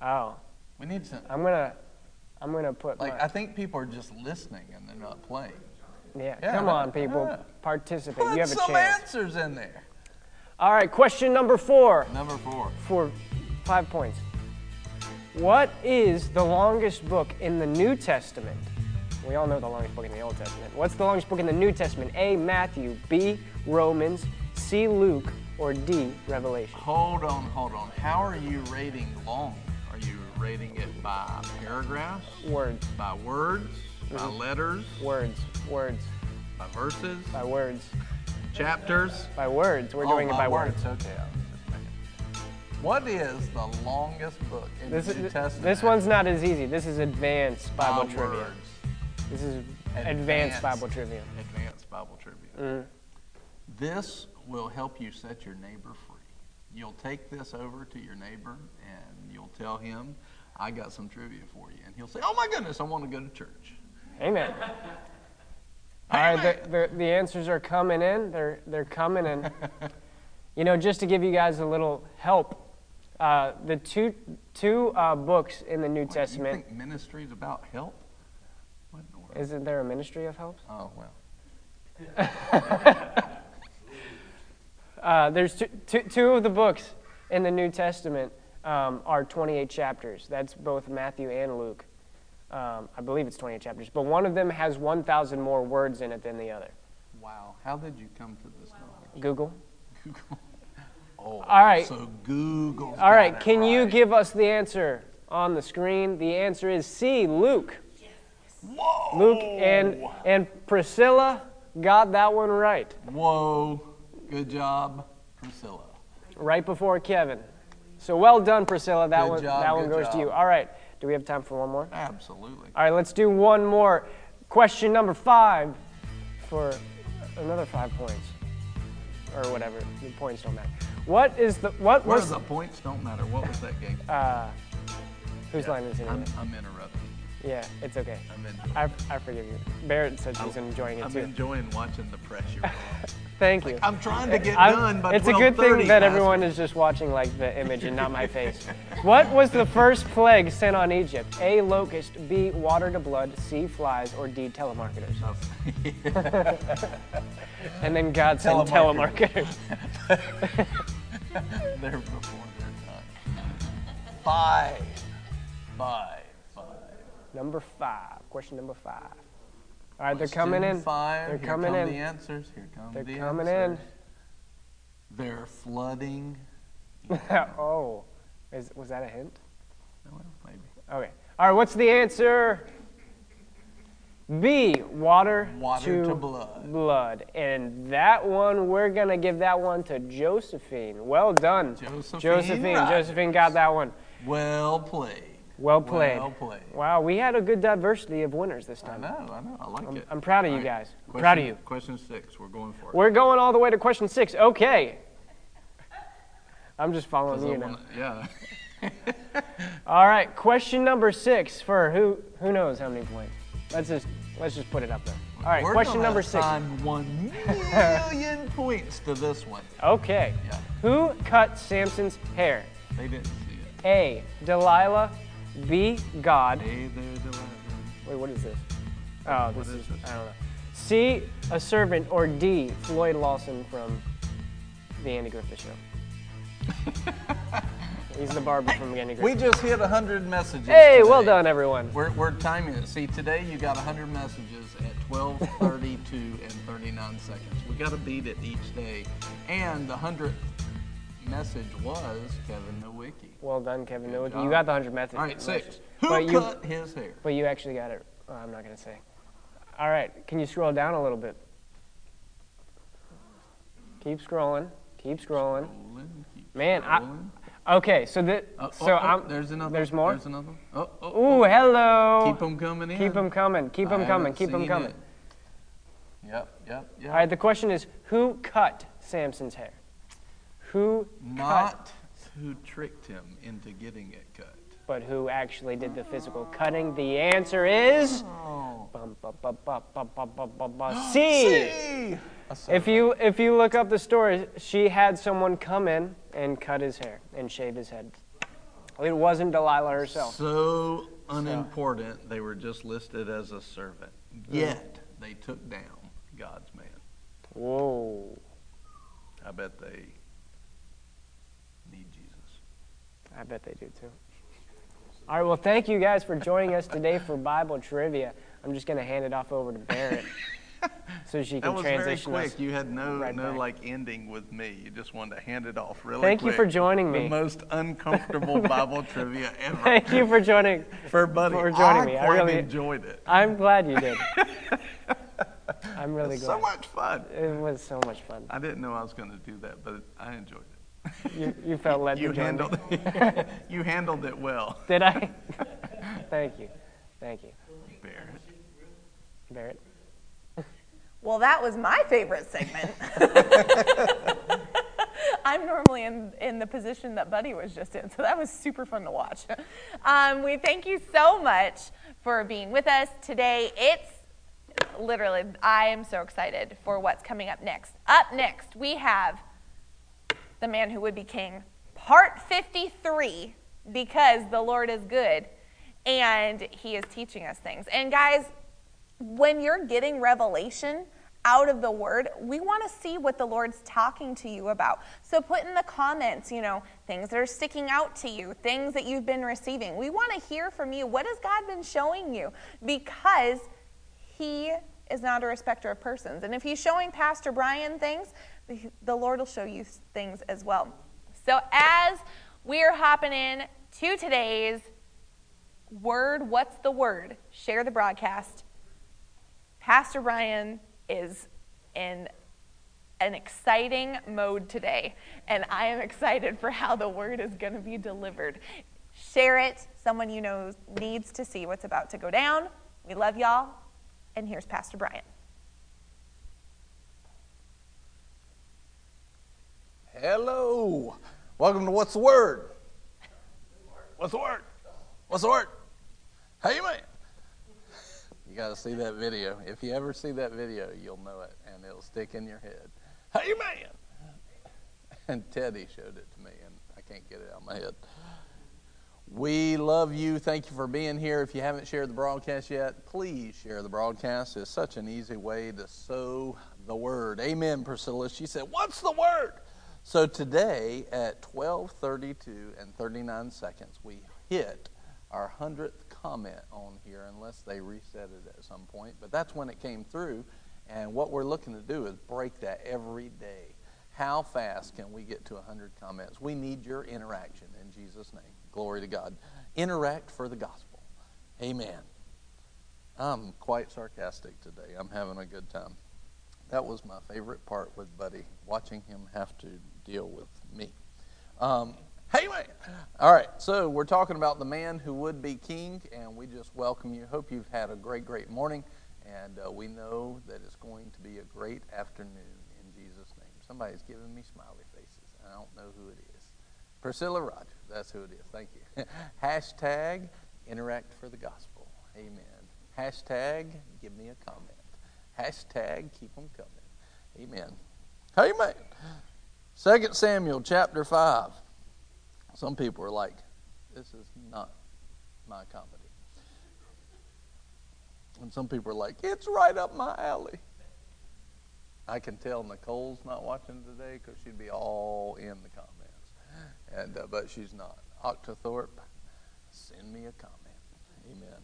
Oh, We need some. I'm gonna, I'm gonna put Like, my, I think people are just listening and they're not playing. yeah, yeah, Come on, people, yeah. participate. Put you have a some chance. answers in there. All right. Question number four Number four. for five points. What is the longest book in the New Testament? We all know the longest book in the Old Testament. What's the longest book in the New Testament? A. Matthew. B. Romans. C. Luke. Or D. Revelation. Hold on, hold on. How are you rating long? Are you rating it by paragraphs, Words. by words, by Mm-hmm. letters, Words. Words. by verses, By words. chapters? By words. We're doing oh, it by words. Okay, just making- What is the longest book in This, the New is, Testament? this one's not as easy. This is advanced by Bible trivia. words. This is advanced, Advanced. Bible trivia. Advanced Bible trivia. Mm-hmm. This will help you set your neighbor free. You'll take this over to your neighbor and you'll tell him, I got some trivia for you. And he'll say, Oh my goodness, I want to go to church. Amen. All right, the, the, the answers are coming in. They're, they're coming in. you know, just to give you guys a little help, uh, the two, two uh, books in the New You Testament, think ministry is about help? What in the world? isn't there a ministry of help? oh, well. Uh, there's two, two, two of the books in the New Testament um, are 28 chapters. That's both Matthew and Luke. Um, I believe it's 28 chapters, but one of them has 1,000 more words in it than the other. Wow. How did you come to this knowledge? Google. Google. Oh, All right. So Google. All right, can you give us the answer on the screen? The answer is C, Luke. Yes. Whoa. Luke and and Priscilla got that one right. Whoa. Good job, Priscilla. Right before Kevin. So well done, Priscilla. That Good one job, that one goes to you. All right. Do we have time for one more? Absolutely. All right, let's do one more. Question number five for another five points. Or whatever. The points don't matter. What is the what Where was the points don't matter. What was that game? uh whose line is it? I'm. I'm interrupting. Yeah, it's okay. I'm enjoying. I, I forgive you. Barrett said she's enjoying it I'm too. enjoying watching the pressure. Thank you. I'm trying to get I'm- done, but it's a good thing that everyone is just watching like the image and not my face. What was the first plague sent on Egypt? A. Locust, B. Water to blood, C. Flies, or D. Telemarketers. And then God sent telemarketers. Telemarketers. They're before their time. Five. Five. Five. number five. Question number five. All right, they're coming in. They're Here coming come in. the answers. Here come They're the coming answers. They're flooding. oh, is, was that a hint? Well, maybe. Okay. All right, what's the answer? B, water, Water to blood. blood. And that one, we're going to give that one to Josephine. Well done. Josephine, Josephine. Josephine got that one. Well played. Well played. Well played. Wow, we had a good diversity of winners this time. I know, I know. I like I'm, it. I'm proud of you All right. guys. Question, proud of you. Question six. We're going for it. We're going all the way to question six. Okay. I'm just following you now. wanna- yeah. All right, question number six for who who knows how many points. Let's just let's just put it up there. All right, We're question number six. assign one million points to this one. Okay. Yeah. Who cut Samson's hair? They didn't see it. A. Delilah. B. God. Hey there, Delilah. Wait, what is this? Oh, this is? I don't know. C. A servant or D. Floyd Lawson from the Andy Griffith Show. He's the barber from the Andy Griffith. We just hit 100 messages. Hey, well done, everyone. We're, we're timing it. See, today you got 100 messages at 12:32 and 39 seconds. We got to beat it each day. And the 100th message was Kevin Nowicki. Well done, Kevin. Good No, job. you got the hundred method. All right, six. Who But you, cut his hair? but you actually got it. Oh, I'm not gonna say. All right, can you scroll down a little bit? Keep scrolling. Keep scrolling. Rolling, keep Man, I- rolling. Okay, so that Uh, so oh, oh, I'm there's another. There's more. There's another. Oh, oh, oh. Ooh, hello. Keep them coming in. Keep 'em coming. Keep I coming. haven't Keep 'em seen coming. it. Yep, yep, yep. All right, the question is, who cut Samson's hair? Who cut, Not who tricked him into getting it cut. But who actually did the physical cutting? The answer is. Oh. C. C. If you if you look up the story, she had someone come in and cut his hair and shave his head. It wasn't Delilah herself. So unimportant, so. they were just listed as a servant. Hmm. Yet they took down God's man. Whoa. I bet they I bet they do too. All right, well, thank you guys for joining us today for Bible trivia. I'm just going to hand it off over to Barrett so she can transition. That was very quick. You had no right no back. like ending with me. You just wanted to hand it off really Thank you for joining me. The most uncomfortable Bible trivia ever. Thank you for joining. for buddy. for joining I me. I really- enjoyed it. I'm glad you did. I'm really glad. So much fun. It was so much fun. I didn't know I was going to do that, but I enjoyed it. You, you felt led You to join me. handled you handled it well, Did I? Thank you. Thank you. Barrett. Barrett. Well, that was my favorite segment. I'm normally in, in the position that Buddy was just in, so that was super fun to watch. Um, we thank you so much for being with us today. It's literally, I am so excited for what's coming up next. Up next, we have The Man Who Would Be King, part 53, because the Lord is good and he is teaching us things. And guys, when you're getting revelation out of the word, we want to see what the Lord's talking to you about. So put in the comments, you know, things that are sticking out to you, things that you've been receiving. We want to hear from you. What has God been showing you? Because he is not a respecter of persons. And if he's showing Pastor Brian things, the- Lord will show you things as well. So as we're hopping in to today's word, what's the word? Share the broadcast. Pastor Brian is in an exciting mode today, and I am excited for how the word is going to be delivered. Share it. Someone you know needs to see what's about to go down. We love y'all, and here's Pastor Brian. Hello. Welcome to What's the Word? What's the Word? What's the Word? Hey, man. You got to see that video. If you ever see that video, you'll know it and it'll stick in your head. Hey, man. And Teddy showed it to me, and I can't get it out of my head. We love you. Thank you for being here. If you haven't shared the broadcast yet, please share the broadcast. It's such an easy way to sow the word. Amen, Priscilla. She said, What's the word? So today at 12:32 and 39 seconds, we hit our hundredth comment on here, unless they reset it at some point. But that's when it came through, and what we're looking to do is break that every day. How fast can we get to 100 comments? We need your interaction in Jesus' name. Glory to God. Interact for the gospel. Amen. I'm quite sarcastic today. I'm having a good time. That was my favorite part with Buddy, watching him have to deal with me. Um, hey, man. All right, so we're talking about the man who would be king, and we just welcome you. Hope you've had a great, great morning, and uh, we know that it's going to be a great afternoon in Jesus' name. Somebody's giving me smiley faces. I don't know who it is. Priscilla Rogers, that's who it is. Thank you. Hashtag interact for the gospel. Amen. Hashtag give me a comment. Hashtag keep them coming. Amen. Amen. Second Samuel chapter 5. Some people are like, this is not my comedy. And some people are like, it's right up my alley. I can tell Nicole's not watching today because she'd be all in the comments. And, uh, but she's not. Octothorpe, send me a comment. Amen.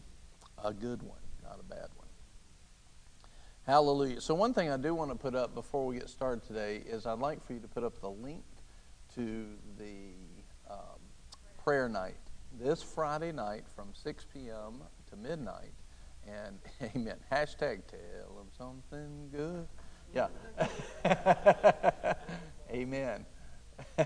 A good one, not a bad one. Hallelujah. So, one thing I do want to put up before we get started today is I'd like for you to put up the link to the um, prayer night this Friday night from 6 p.m. to midnight. And amen. Hashtag tell them something good. Yeah. amen.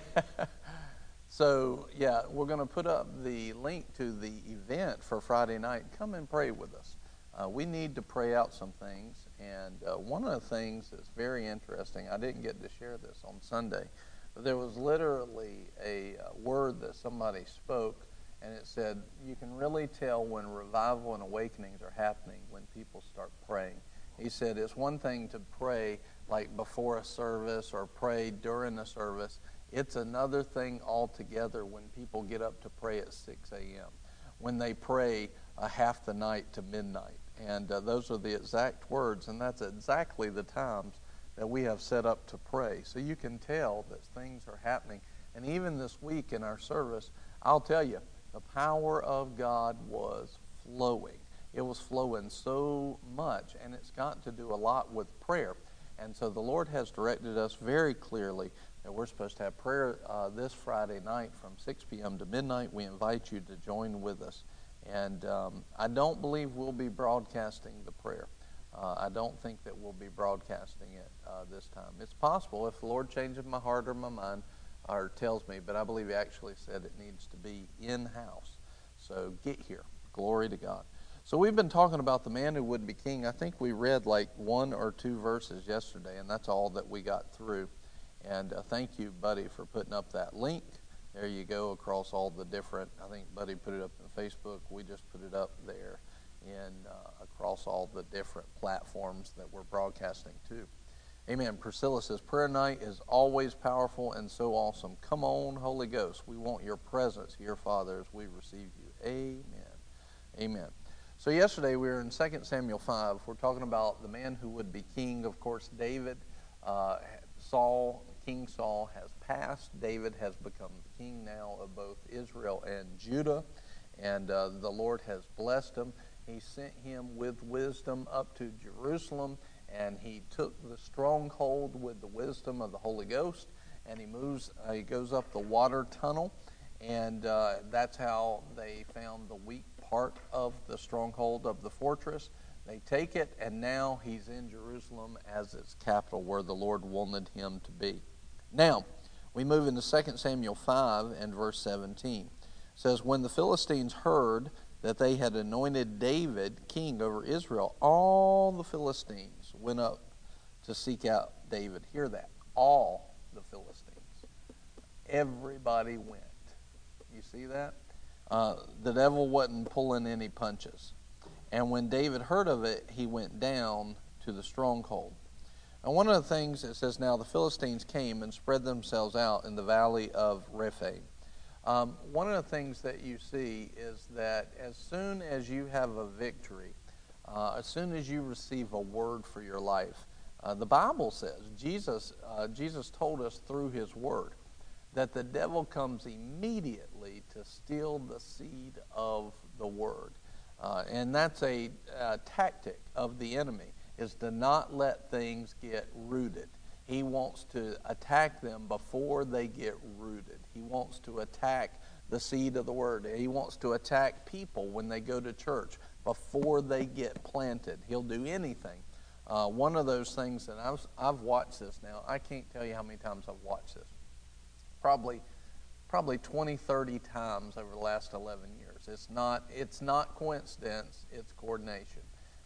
so, yeah, we're going to put up the link to the event for Friday night. Come and pray with us. Uh, we need to pray out some things. And uh, one of the things that's very interesting, I didn't get to share this on Sunday, but there was literally a uh, word that somebody spoke, and it said, You can really tell when revival and awakenings are happening when people start praying. He said, It's one thing to pray like before a service or pray during a service. It's another thing altogether when people get up to pray at 6 a.m., when they pray uh, half the night to midnight and uh, those are the exact words, and that's exactly the times that we have set up to pray. So you can tell that things are happening. And even this week in our service, I'll tell you, the power of God was flowing. It was flowing so much, and it's got to do a lot with prayer. And so the Lord has directed us very clearly that we're supposed to have prayer uh, this Friday night from 6 p.m. to midnight. We invite you to join with us. And um, I don't believe we'll be broadcasting the prayer. Uh, I don't think that we'll be broadcasting it uh, this time. It's possible if the Lord changes my heart or my mind or tells me, but I believe He actually said it needs to be in house. So get here. Glory to God. So we've been talking about the man who would be king. I think we read like one or two verses yesterday, and that's all that we got through. And uh, thank you, buddy, for putting up that link there you go across all the different. I think Buddy put it up on Facebook. We just put it up there, and uh, across all the different platforms that we're broadcasting to. Amen. Priscilla says, Prayer night is always powerful and so awesome. Come on, Holy Ghost. We want your presence here, Father, as we receive you. Amen. Amen. So, yesterday we were in 2 Samuel 5. We're talking about the man who would be king. Of course, David, uh, Saul, King Saul has passed. David has become the king now of both Israel and Judah, and uh, the Lord has blessed him. He sent him with wisdom up to Jerusalem, and he took the stronghold with the wisdom of the Holy Ghost, and he moves. Uh, he goes up the water tunnel, and uh, that's how they found the weak part of the stronghold of the fortress. They take it, and now he's in Jerusalem as its capital, where the Lord wanted him to be. Now, we move into 2 Samuel 5 and verse 17. Says, When the Philistines heard that they had anointed David king over Israel, all the Philistines went up to seek out David. Hear that. All the Philistines. Everybody went. You see that? Uh, the devil wasn't pulling any punches. And when David heard of it, he went down to the stronghold. And one of the things it says now the Philistines came and spread themselves out in the valley of Rephaim. Um, one of the things that you see is that as soon as you have a victory, uh, as soon as you receive a word for your life, uh, the Bible says Jesus uh, Jesus told us through His Word that the devil comes immediately to steal the seed of the Word, uh, and that's a, a tactic of the enemy is to not let things get rooted. He wants to attack them before they get rooted. He wants to attack the seed of the word. He wants to attack people when they go to church before they get planted. He'll do anything. Uh, one of those things that I've, I've watched this now, I can't tell you how many times I've watched this. Probably, probably 20, 30 times over the last 11 years. It's not, it's not coincidence, it's coordination.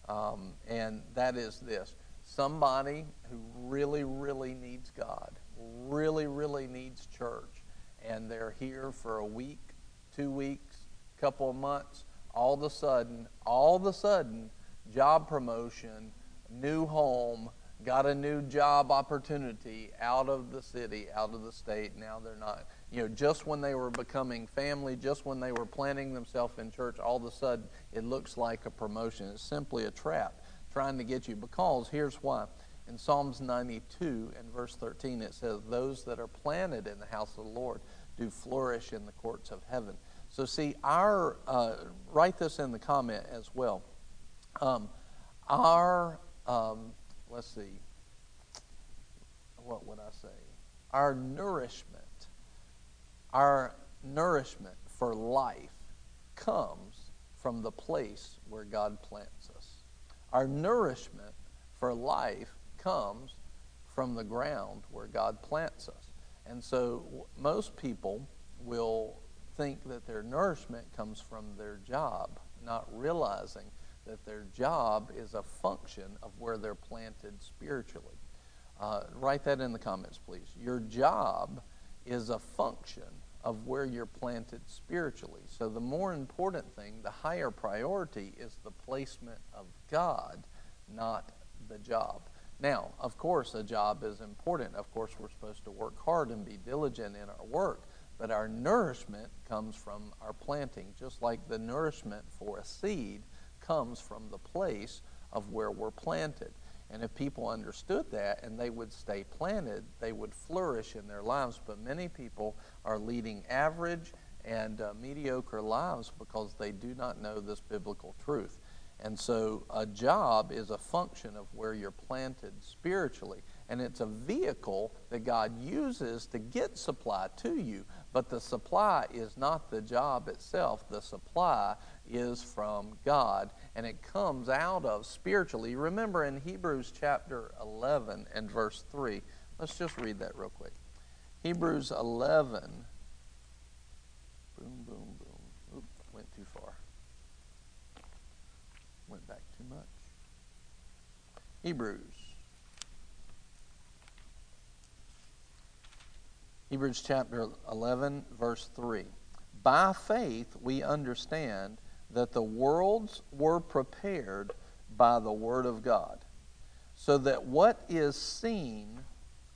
Um, and that is this somebody who really, really needs God, really, really needs church, and they're here for a week, two weeks, couple of months, all of a sudden, all of a sudden, job promotion, new home, got a new job opportunity out of the city, out of the state. Now they're not, you know, just when they were becoming family, just when they were planting themselves in church, all of a sudden it looks like a promotion. It's simply a trap trying to get you because here's why. In Psalms 92 and verse 13, it says, Those that are planted in the house of the Lord do flourish in the courts of heaven. So, see, our, uh, write this in the comment as well. Um, our, um, let's see, what would I say? Our nourishment, our nourishment for life comes from the place where God plants us. Our nourishment for life comes from the ground where God plants us. And so most people will think that their nourishment comes from their job, not realizing that their job is a function of where they're planted spiritually. Uh, write that in the comments, please. Your job is a function of where you're planted spiritually. So the more important thing, the higher priority is the placement of God, not the job. Now, of course, a job is important. Of course, we're supposed to work hard and be diligent in our work. But our nourishment comes from our planting, just like the nourishment for a seed comes from the place of where we're planted. And if people understood that and they would stay planted, they would flourish in their lives. But many people are leading average and uh, mediocre lives because they do not know this biblical truth. And so a job is a function of where you're planted spiritually. And it's a vehicle that God uses to get supply to you. But the supply is not the job itself, the supply is from God. And it comes out of spiritually. Remember in Hebrews chapter 11 and verse 3. Let's just read that real quick. Hebrews 11. Boom. Oop, went too far. Went back too much. Hebrews. Hebrews chapter 11, verse 3. By faith we understand that the worlds were prepared by the Word of God, so that what is seen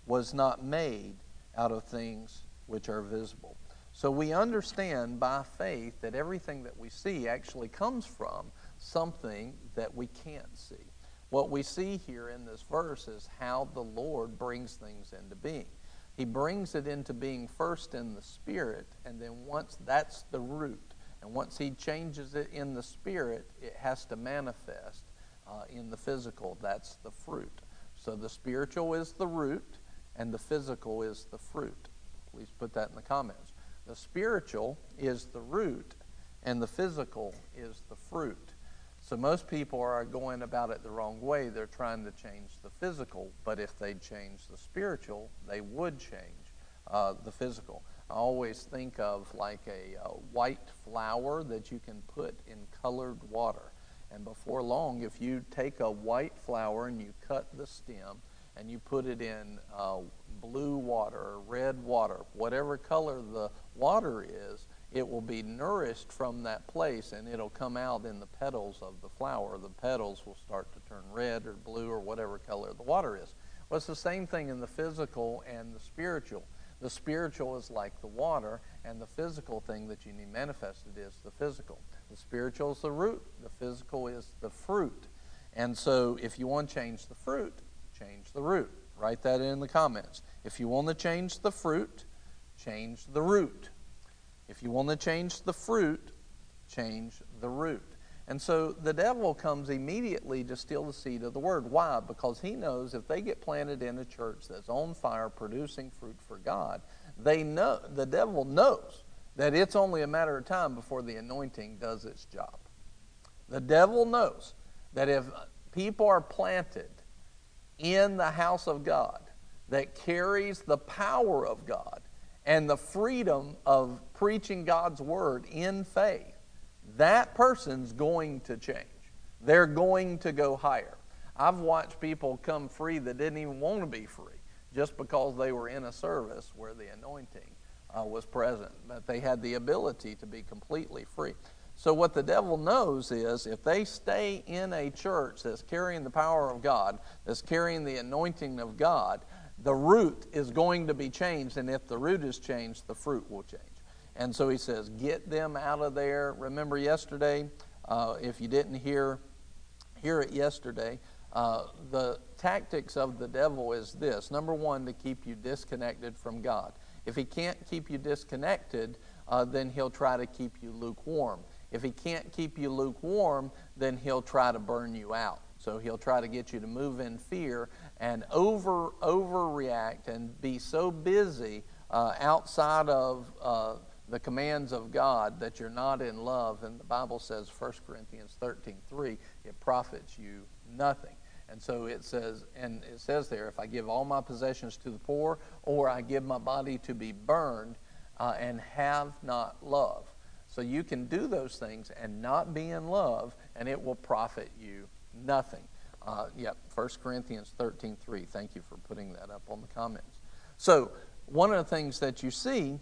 was not made out of things which are visible. So we understand by faith that everything that we see actually comes from something that we can't see. What we see here in this verse is how the Lord brings things into being. He brings it into being first in the spirit, and then once that's the root, and once He changes it in the spirit, it has to manifest uh, in the physical. That's the fruit. So the spiritual is the root, and the physical is the fruit. Please put that in the comments. The spiritual is the root, and the physical is the fruit. So most people are going about it the wrong way. They're trying to change the physical, but if they change the spiritual, they would change uh, the physical. I always think of like a, a white flower that you can put in colored water. And before long, if you take a white flower and you cut the stem and you put it in uh, blue water or red water, whatever color the water is, it will be nourished from that place and it'll come out in the petals of the flower. The petals will start to turn red or blue or whatever color the water is. Well, it's the same thing in the physical and the spiritual. The spiritual is like the water, and the physical thing that you need manifested is the physical. The spiritual is the root, the physical is the fruit. And so, if you want to change the fruit, change the root. Write that in the comments. If you want to change the fruit, change the root. If you want to change the fruit, change the root. And so the devil comes immediately to steal the seed of the word. Why? Because he knows if they get planted in a church that's on fire, producing fruit for God, they know the devil knows that it's only a matter of time before the anointing does its job. The devil knows that if people are planted in the house of God that carries the power of God and the freedom of preaching God's word in faith, that person's going to change. They're going to go higher. I've watched people come free that didn't even want to be free just because they were in a service where the anointing uh, was present, but they had the ability to be completely free. So, what the devil knows is if they stay in a church that's carrying the power of God, that's carrying the anointing of God, the root is going to be changed. And if the root is changed, the fruit will change. And so he says, Get them out of there. Remember yesterday, uh, if you didn't hear, hear it yesterday, uh, the tactics of the devil is this number one, to keep you disconnected from God. If he can't keep you disconnected, uh, then he'll try to keep you lukewarm. If he can't keep you lukewarm, then he'll try to burn you out. So he'll try to get you to move in fear and over overreact and be so busy uh, outside of uh, the commands of God that you're not in love. And the Bible says, 1 Corinthians 13 3, it profits you nothing. And so it says, and it says there, if I give all my possessions to the poor, or I give my body to be burned, uh, and have not love. So you can do those things and not be in love, and it will profit you nothing. Uh, yep, 1 Corinthians 13 3. Thank you for putting that up on the comments. So, one of the things that you see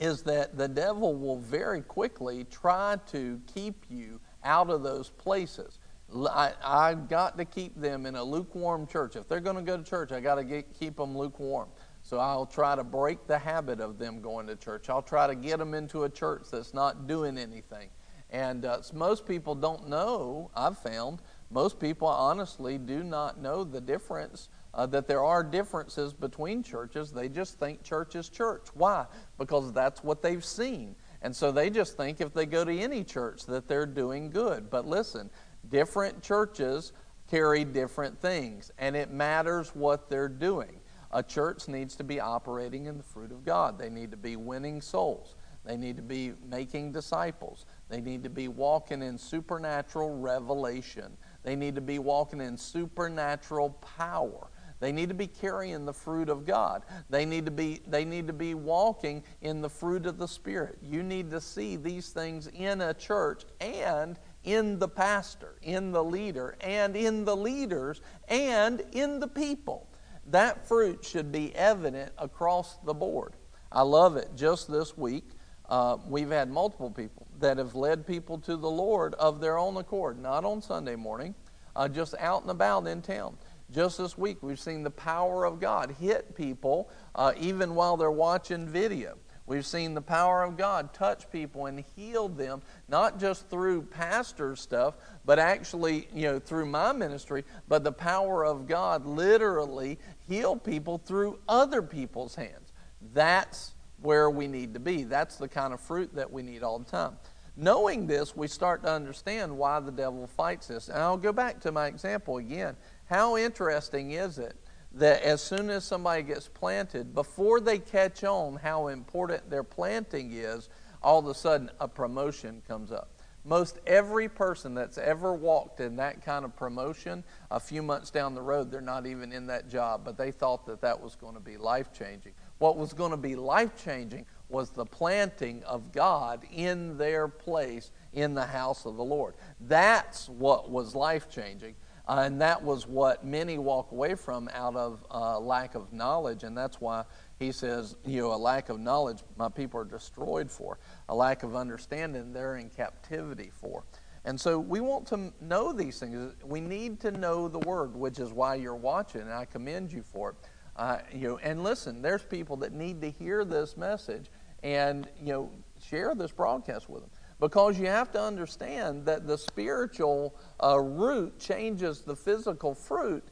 is that the devil will very quickly try to keep you out of those places. I, I got to keep them in a lukewarm church. If they're going to go to church, I got to get, keep them lukewarm. So I'll try to break the habit of them going to church. I'll try to get them into a church that's not doing anything. And uh, most people don't know, I've found, most people honestly do not know the difference, uh, that there are differences between churches. They just think church is church. Why? Because that's what they've seen. And so they just think if they go to any church that they're doing good. But listen, Different churches carry different things, and it matters what they're doing. A church needs to be operating in the fruit of God. They need to be winning souls. They need to be making disciples. They need to be walking in supernatural revelation. They need to be walking in supernatural power. They need to be carrying the fruit of God. They need to be they need to be walking in the fruit of the spirit. You need to see these things in a church and in the pastor, in the leader, and in the leaders, and in the people. That fruit should be evident across the board. I love it. Just this week, uh, we've had multiple people that have led people to the Lord of their own accord, not on Sunday morning, uh, just out and about in town. Just this week, we've seen the power of God hit people uh, even while they're watching video. We've seen the power of God touch people and heal them, not just through pastor stuff, but actually, you know, through my ministry, but the power of God literally heal people through other people's hands. That's where we need to be. That's the kind of fruit that we need all the time. Knowing this, we start to understand why the devil fights this. And I'll go back to my example again. How interesting is it that as soon as somebody gets planted, before they catch on how important their planting is, all of a sudden a promotion comes up. Most every person that's ever walked in that kind of promotion, a few months down the road, they're not even in that job, but they thought that that was going to be life changing. What was going to be life changing was the planting of God in their place in the house of the Lord. That's what was life changing. Uh, and that was what many walk away from out of uh, lack of knowledge. And that's why he says, you know, a lack of knowledge, my people are destroyed for. A lack of understanding, they're in captivity for. And so we want to know these things. We need to know the word, which is why you're watching, and I commend you for it. Uh, you know, and listen, there's people that need to hear this message, and you know, share this broadcast with them because you have to understand that the spiritual uh, root changes the physical fruit.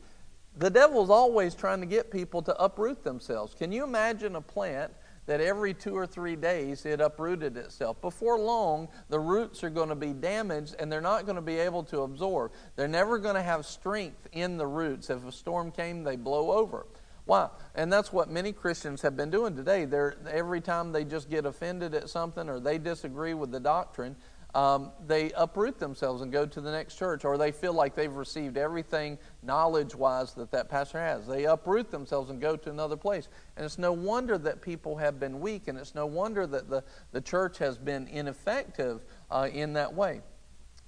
The devil's always trying to get people to uproot themselves. Can you imagine a plant that every two or three days it uprooted itself? Before long, the roots are going to be damaged and they're not going to be able to absorb. They're never going to have strength in the roots. If a storm came, they blow over. Why? And that's what many Christians have been doing today. They're, every time they just get offended at something or they disagree with the doctrine, um, they uproot themselves and go to the next church, or they feel like they've received everything knowledge wise that that pastor has. They uproot themselves and go to another place. And it's no wonder that people have been weak, and it's no wonder that the, the church has been ineffective uh, in that way.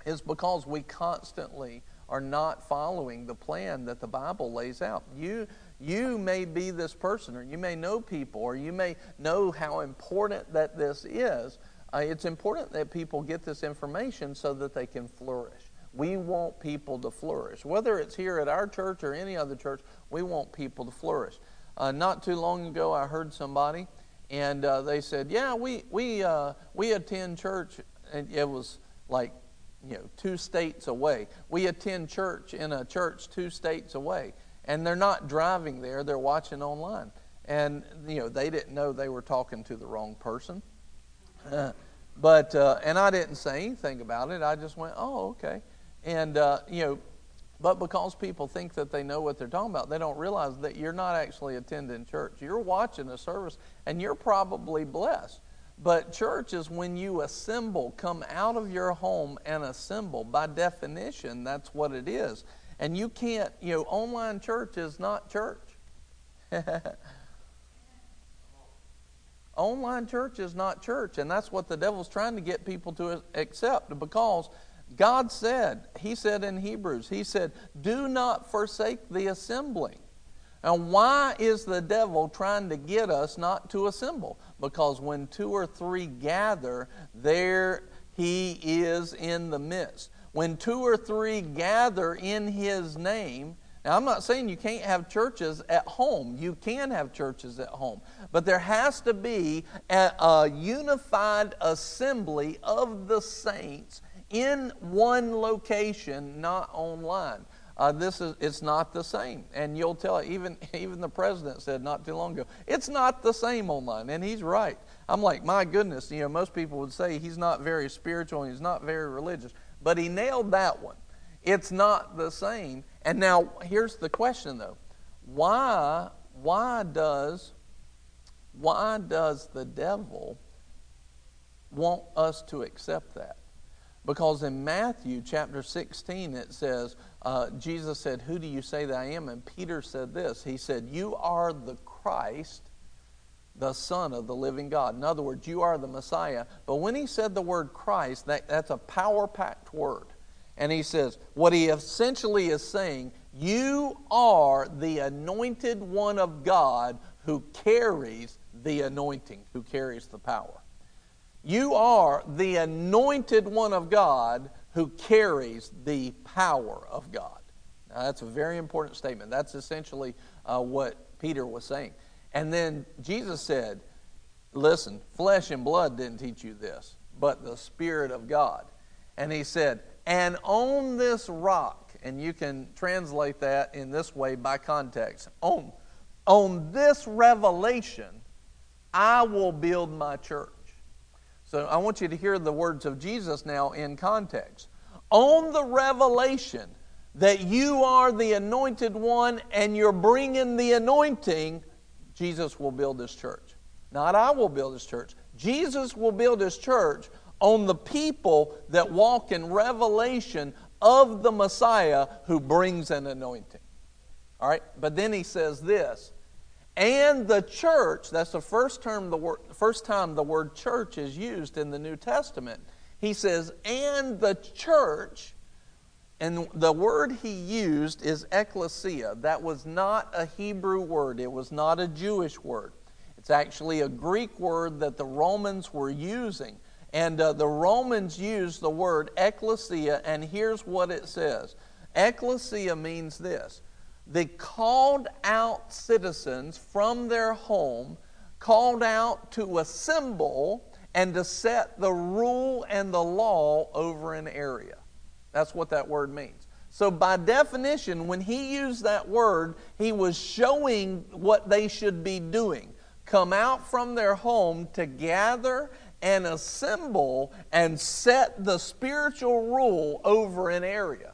It's because we constantly are not following the plan that the Bible lays out. You, you may be this person, or you may know people, or you may know how important that this is. Uh, it's important that people get this information so that they can flourish. We want people to flourish. Whether it's here at our church or any other church, we want people to flourish. Uh, not too long ago, I heard somebody, and uh, they said, "Yeah, we we uh, we attend church." And it was like, you know, two states away. We attend church in a church two states away, and they're not driving there; they're watching online. And you know, they didn't know they were talking to the wrong person. But uh, and I didn't say anything about it. I just went, oh, okay. And uh, you know, but because people think that they know what they're talking about, they don't realize that you're not actually attending church. You're watching a service, and you're probably blessed. But church is when you assemble, come out of your home and assemble. By definition, that's what it is. And you can't, you know, online church is not church. Online church is not church, and that's what the devil's trying to get people to accept because God said, He said in Hebrews, He said, Do not forsake the assembling. And why is the devil trying to get us not to assemble? Because when two or three gather, there he is in the midst. When two or three gather in his name, now, I'm not saying you can't have churches at home. You can have churches at home. But there has to be a, a unified assembly of the saints in one location, not online. Uh, this is it's not the same and you'll tell even even the president said not too long ago it's not the same online and he's right i'm like my goodness you know most people would say he's not very spiritual and he's not very religious but he nailed that one it's not the same and now here's the question though why why does why does the devil want us to accept that? Because in Matthew chapter 16, it says, uh, Jesus said, Who do you say that I am? And Peter said this He said, You are the Christ, the Son of the living God. In other words, you are the Messiah. But when he said the word Christ, that, that's a power packed word. And he says, What he essentially is saying, You are the anointed one of God who carries the anointing, who carries the power. You are the anointed one of God who carries the power of God. Now, that's a very important statement. That's essentially uh, what Peter was saying. And then Jesus said, Listen, flesh and blood didn't teach you this, but the Spirit of God. And he said, And on this rock, and you can translate that in this way by context, on, on this revelation, I will build my church. So I want you to hear the words of Jesus now in context. On the revelation that you are the anointed one and you're bringing the anointing, Jesus will build this church. Not I will build this church. Jesus will build his church on the people that walk in revelation of the Messiah who brings an anointing. All right? But then he says this and the church, that's the first, term the word, first time the word church is used in the New Testament. He says, and the church, and the word he used is ecclesia. That was not a Hebrew word, it was not a Jewish word. It's actually a Greek word that the Romans were using. And uh, the Romans used the word ecclesia, and here's what it says Ecclesia means this the called out citizens from their home, called out to assemble and to set the rule and the law over an area. That's what that word means. So, by definition, when he used that word, he was showing what they should be doing. Come out from their home to gather and assemble and set the spiritual rule over an area.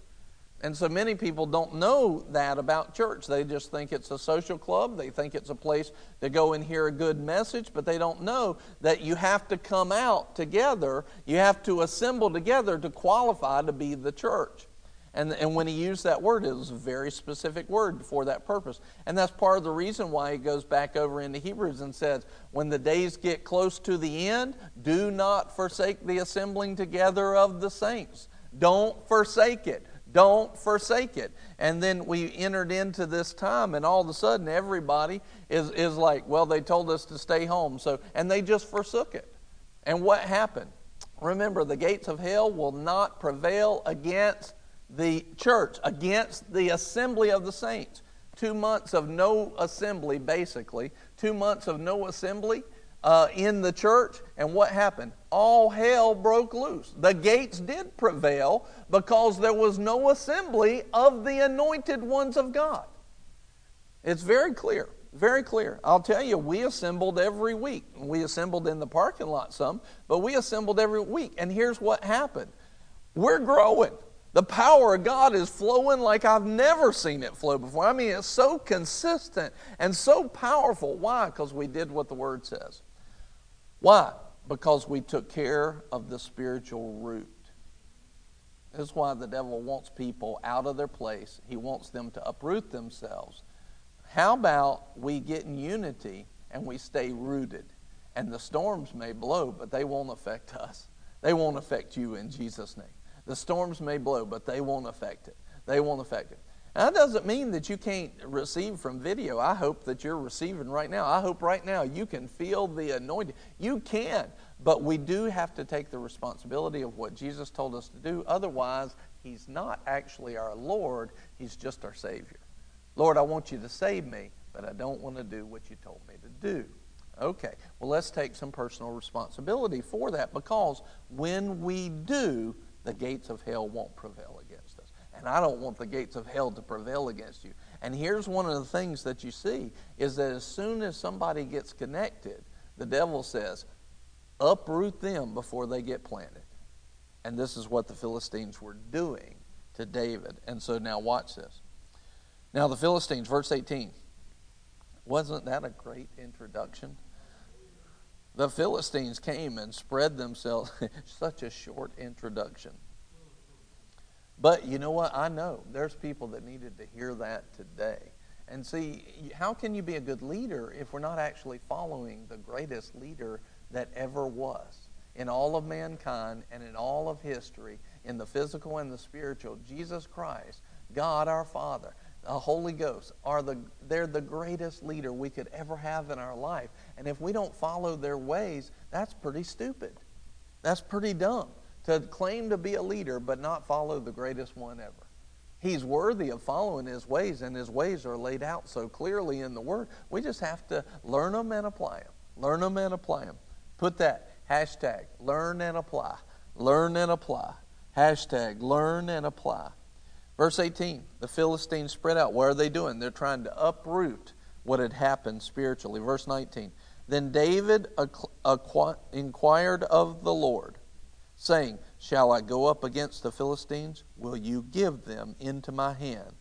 And so many people don't know that about church. They just think it's a social club. They think it's a place to go and hear a good message, but they don't know that you have to come out together. You have to assemble together to qualify to be the church. And, and when he used that word, it was a very specific word for that purpose. And that's part of the reason why he goes back over into Hebrews and says, When the days get close to the end, do not forsake the assembling together of the saints. Don't forsake it. Don't forsake it. And then we entered into this time, and all of a sudden, everybody is, is like, well, they told us to stay home. So, and they just forsook it. And what happened? Remember, the gates of hell will not prevail against the church, against the assembly of the saints. Two months of no assembly, basically. Two months of no assembly uh, in the church. And what happened? All hell broke loose. The gates did prevail because there was no assembly of the anointed ones of God. It's very clear. Very clear. I'll tell you, we assembled every week. We assembled in the parking lot some, but we assembled every week. And here's what happened we're growing. The power of God is flowing like I've never seen it flow before. I mean, it's so consistent and so powerful. Why? Because we did what the Word says. Why? Because we took care of the spiritual root. This is why the devil wants people out of their place. He wants them to uproot themselves. How about we get in unity and we stay rooted? And the storms may blow, but they won't affect us. They won't affect you in Jesus' name. The storms may blow, but they won't affect it. They won't affect it. That doesn't mean that you can't receive from video. I hope that you're receiving right now. I hope right now you can feel the anointing. You can, but we do have to take the responsibility of what Jesus told us to do. Otherwise, He's not actually our Lord, He's just our Savior. Lord, I want you to save me, but I don't want to do what you told me to do. Okay, well, let's take some personal responsibility for that because when we do, the gates of hell won't prevail against us. And I don't want the gates of hell to prevail against you. And here's one of the things that you see is that as soon as somebody gets connected, the devil says, uproot them before they get planted. And this is what the Philistines were doing to David. And so now watch this. Now the Philistines, verse 18. Wasn't that a great introduction? The Philistines came and spread themselves. Such a short introduction. But you know what? I know there's people that needed to hear that today. And see, how can you be a good leader if we're not actually following the greatest leader that ever was in all of mankind and in all of history, in the physical and the spiritual? Jesus Christ, God our Father, the Holy Ghost are the they're the greatest leader we could ever have in our life. And if we don't follow their ways, that's pretty stupid. That's pretty dumb to claim to be a leader but not follow the greatest one ever. He's worthy of following his ways, and his ways are laid out so clearly in the Word. We just have to learn them and apply them. Learn them and apply them. Put that hashtag learn and apply. Learn and apply. Hashtag learn and apply. Verse 18 the Philistines spread out. What are they doing? They're trying to uproot what had happened spiritually. Verse 19 Then David inquired of the Lord saying, Shall I go up against the Philistines? Will you give them into my hand?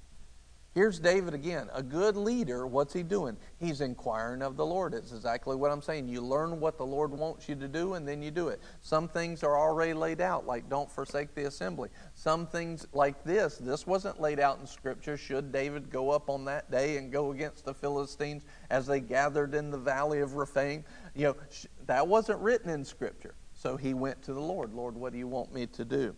Here's David again. A good leader, what's he doing? He's inquiring of the Lord. It's exactly what I'm saying. You learn what the Lord wants you to do, and then you do it. Some things are already laid out, like don't forsake the assembly. Some things like this, this wasn't laid out in Scripture. Should David go up on that day and go against the Philistines as they gathered in the valley of Rephaim? You know, that wasn't written in Scripture. So he went to the Lord. Lord, what do you want me to do?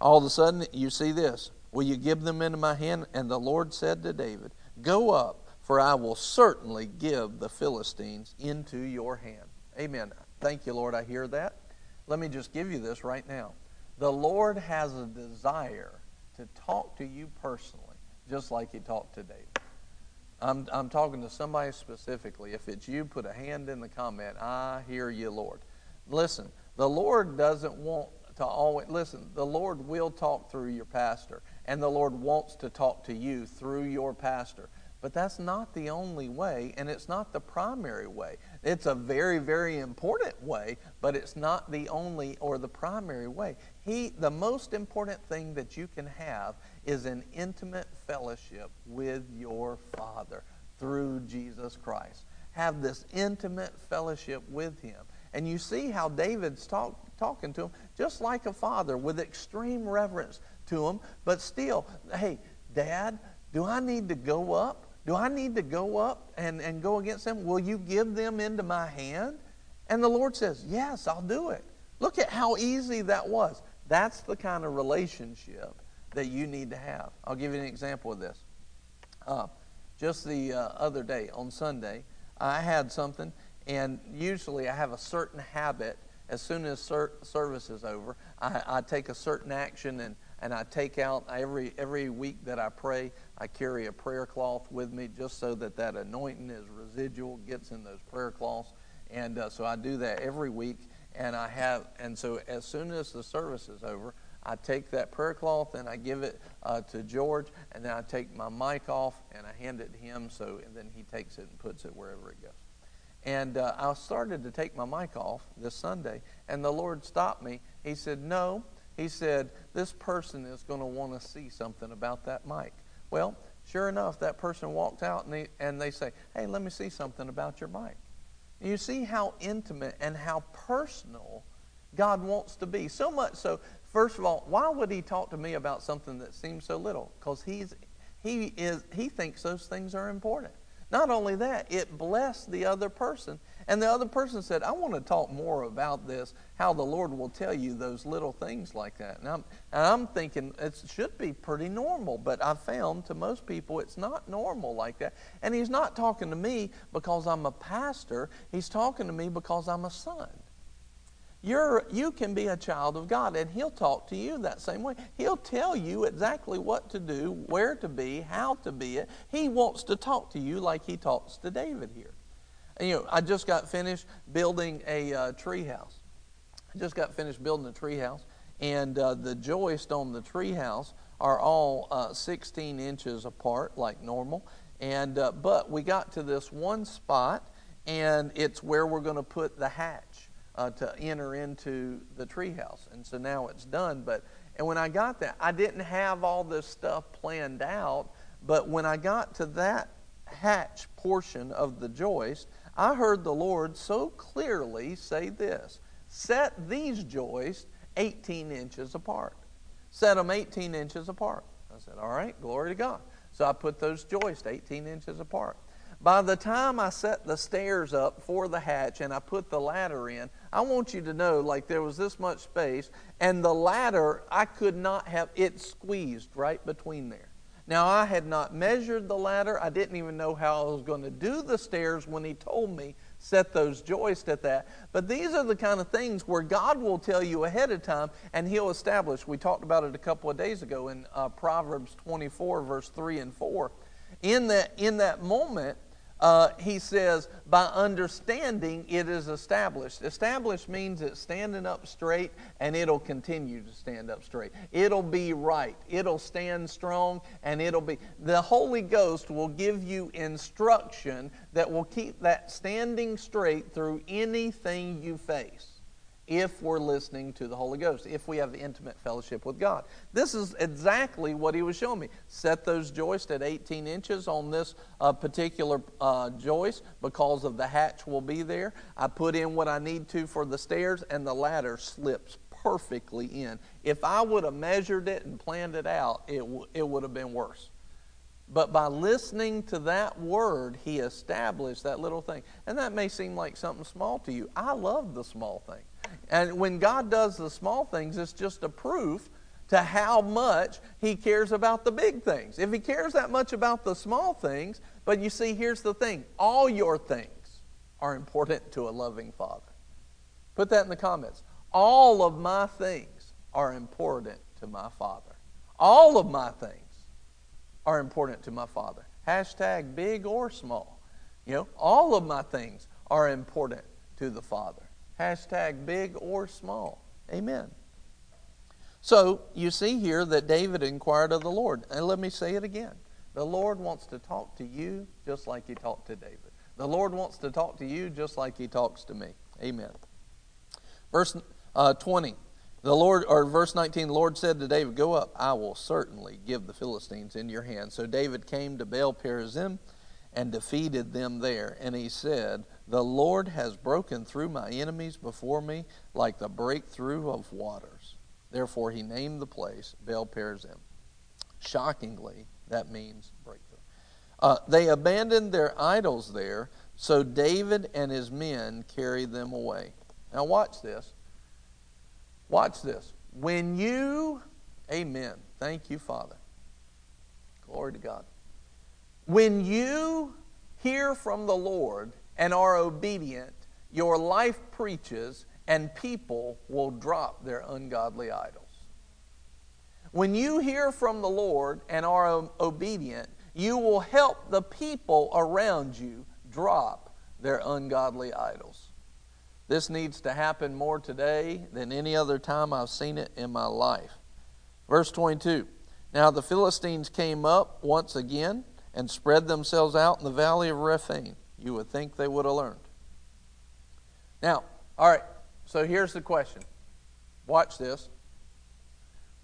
All of a sudden, you see this. Will you give them into my hand? And the Lord said to David, Go up, for I will certainly give the Philistines into your hand. Amen. Thank you, Lord. I hear that. Let me just give you this right now. The Lord has a desire to talk to you personally, just like he talked to David. I'm, I'm talking to somebody specifically. If it's you, put a hand in the comment. I hear you, Lord. Listen, the Lord doesn't want to always, listen, the Lord will talk through your pastor, and the Lord wants to talk to you through your pastor. But that's not the only way, and it's not the primary way. It's a very, very important way, but it's not the only or the primary way. He, the most important thing that you can have is an intimate fellowship with your Father through Jesus Christ. Have this intimate fellowship with Him. And you see how David's talk, talking to him just like a father with extreme reverence to them, but still, hey, Dad, do I need to go up? Do I need to go up and, and go against them? Will you give them into my hand? And the Lord says, Yes, I'll do it. Look at how easy that was. That's the kind of relationship that you need to have. I'll give you an example of this. Uh, just the uh, other day, on Sunday, I had something, and usually I have a certain habit. As soon as ser- service is over, I, I take a certain action and, and I take out every, every week that I pray, I carry a prayer cloth with me just so that that anointing is residual, gets in those prayer cloths. And uh, so I do that every week. And I have, and so as soon as the service is over, I take that prayer cloth and I give it uh, to George, and then I take my mic off and I hand it to him. So and then he takes it and puts it wherever it goes. And uh, I started to take my mic off this Sunday, and the Lord stopped me. He said, "No." He said, "This person is going to want to see something about that mic." Well, sure enough, that person walked out and they, and they say, "Hey, let me see something about your mic." You see how intimate and how personal God wants to be. So much so, first of all, why would He talk to me about something that seems so little? Because He's He is He thinks those things are important. Not only that, it blessed the other person. And the other person said, I want to talk more about this, how the Lord will tell you those little things like that. And I'm, and I'm thinking it should be pretty normal, but I've found to most people it's not normal like that. And He's not talking to me because I'm a pastor, He's talking to me because I'm a son. You're, you can be a child of God, and He'll talk to you that same way. He'll tell you exactly what to do, where to be, how to be it. He wants to talk to you like He talks to David here. You know, I just got finished building a uh, tree house. I just got finished building a tree house, and uh, the joists on the tree house are all uh, 16 inches apart, like normal. And uh, but we got to this one spot, and it's where we're going to put the hatch uh, to enter into the treehouse. And so now it's done. But and when I got that, I didn't have all this stuff planned out. But when I got to that hatch portion of the joist, I heard the Lord so clearly say this: "Set these joists 18 inches apart. Set them 18 inches apart." I said, "All right, glory to God." So I put those joists 18 inches apart. By the time I set the stairs up for the hatch and I put the ladder in, I want you to know like there was this much space, and the ladder, I could not have it squeezed right between there. Now, I had not measured the ladder. I didn't even know how I was going to do the stairs when he told me set those joists at that. But these are the kind of things where God will tell you ahead of time and he'll establish. We talked about it a couple of days ago in uh, Proverbs 24, verse 3 and 4. In that, in that moment, uh, he says, by understanding it is established. Established means it's standing up straight and it'll continue to stand up straight. It'll be right. It'll stand strong and it'll be. The Holy Ghost will give you instruction that will keep that standing straight through anything you face if we're listening to the Holy Ghost, if we have intimate fellowship with God. This is exactly what he was showing me. Set those joists at 18 inches on this uh, particular uh, joist because of the hatch will be there. I put in what I need to for the stairs, and the ladder slips perfectly in. If I would have measured it and planned it out, it, w- it would have been worse. But by listening to that word, he established that little thing. And that may seem like something small to you. I love the small thing. And when God does the small things, it's just a proof to how much He cares about the big things. If He cares that much about the small things, but you see, here's the thing all your things are important to a loving Father. Put that in the comments. All of my things are important to my Father. All of my things are important to my Father. Hashtag big or small. You know, all of my things are important to the Father. Hashtag big or small. Amen. So you see here that David inquired of the Lord. And let me say it again. The Lord wants to talk to you just like he talked to David. The Lord wants to talk to you just like he talks to me. Amen. Verse uh, 20. The Lord, or verse 19, the Lord said to David, Go up, I will certainly give the Philistines in your hand. So David came to Baal Perazim and defeated them there. And he said, The Lord has broken through my enemies before me like the breakthrough of waters. Therefore he named the place Baal Perazim. Shockingly, that means breakthrough. Uh, they abandoned their idols there, so David and his men carried them away. Now, watch this. Watch this. When you, amen. Thank you, Father. Glory to God. When you hear from the Lord and are obedient, your life preaches, and people will drop their ungodly idols. When you hear from the Lord and are obedient, you will help the people around you drop their ungodly idols. This needs to happen more today than any other time I've seen it in my life. Verse 22 Now the Philistines came up once again and spread themselves out in the valley of Rephaim. You would think they would have learned. Now, all right, so here's the question. Watch this.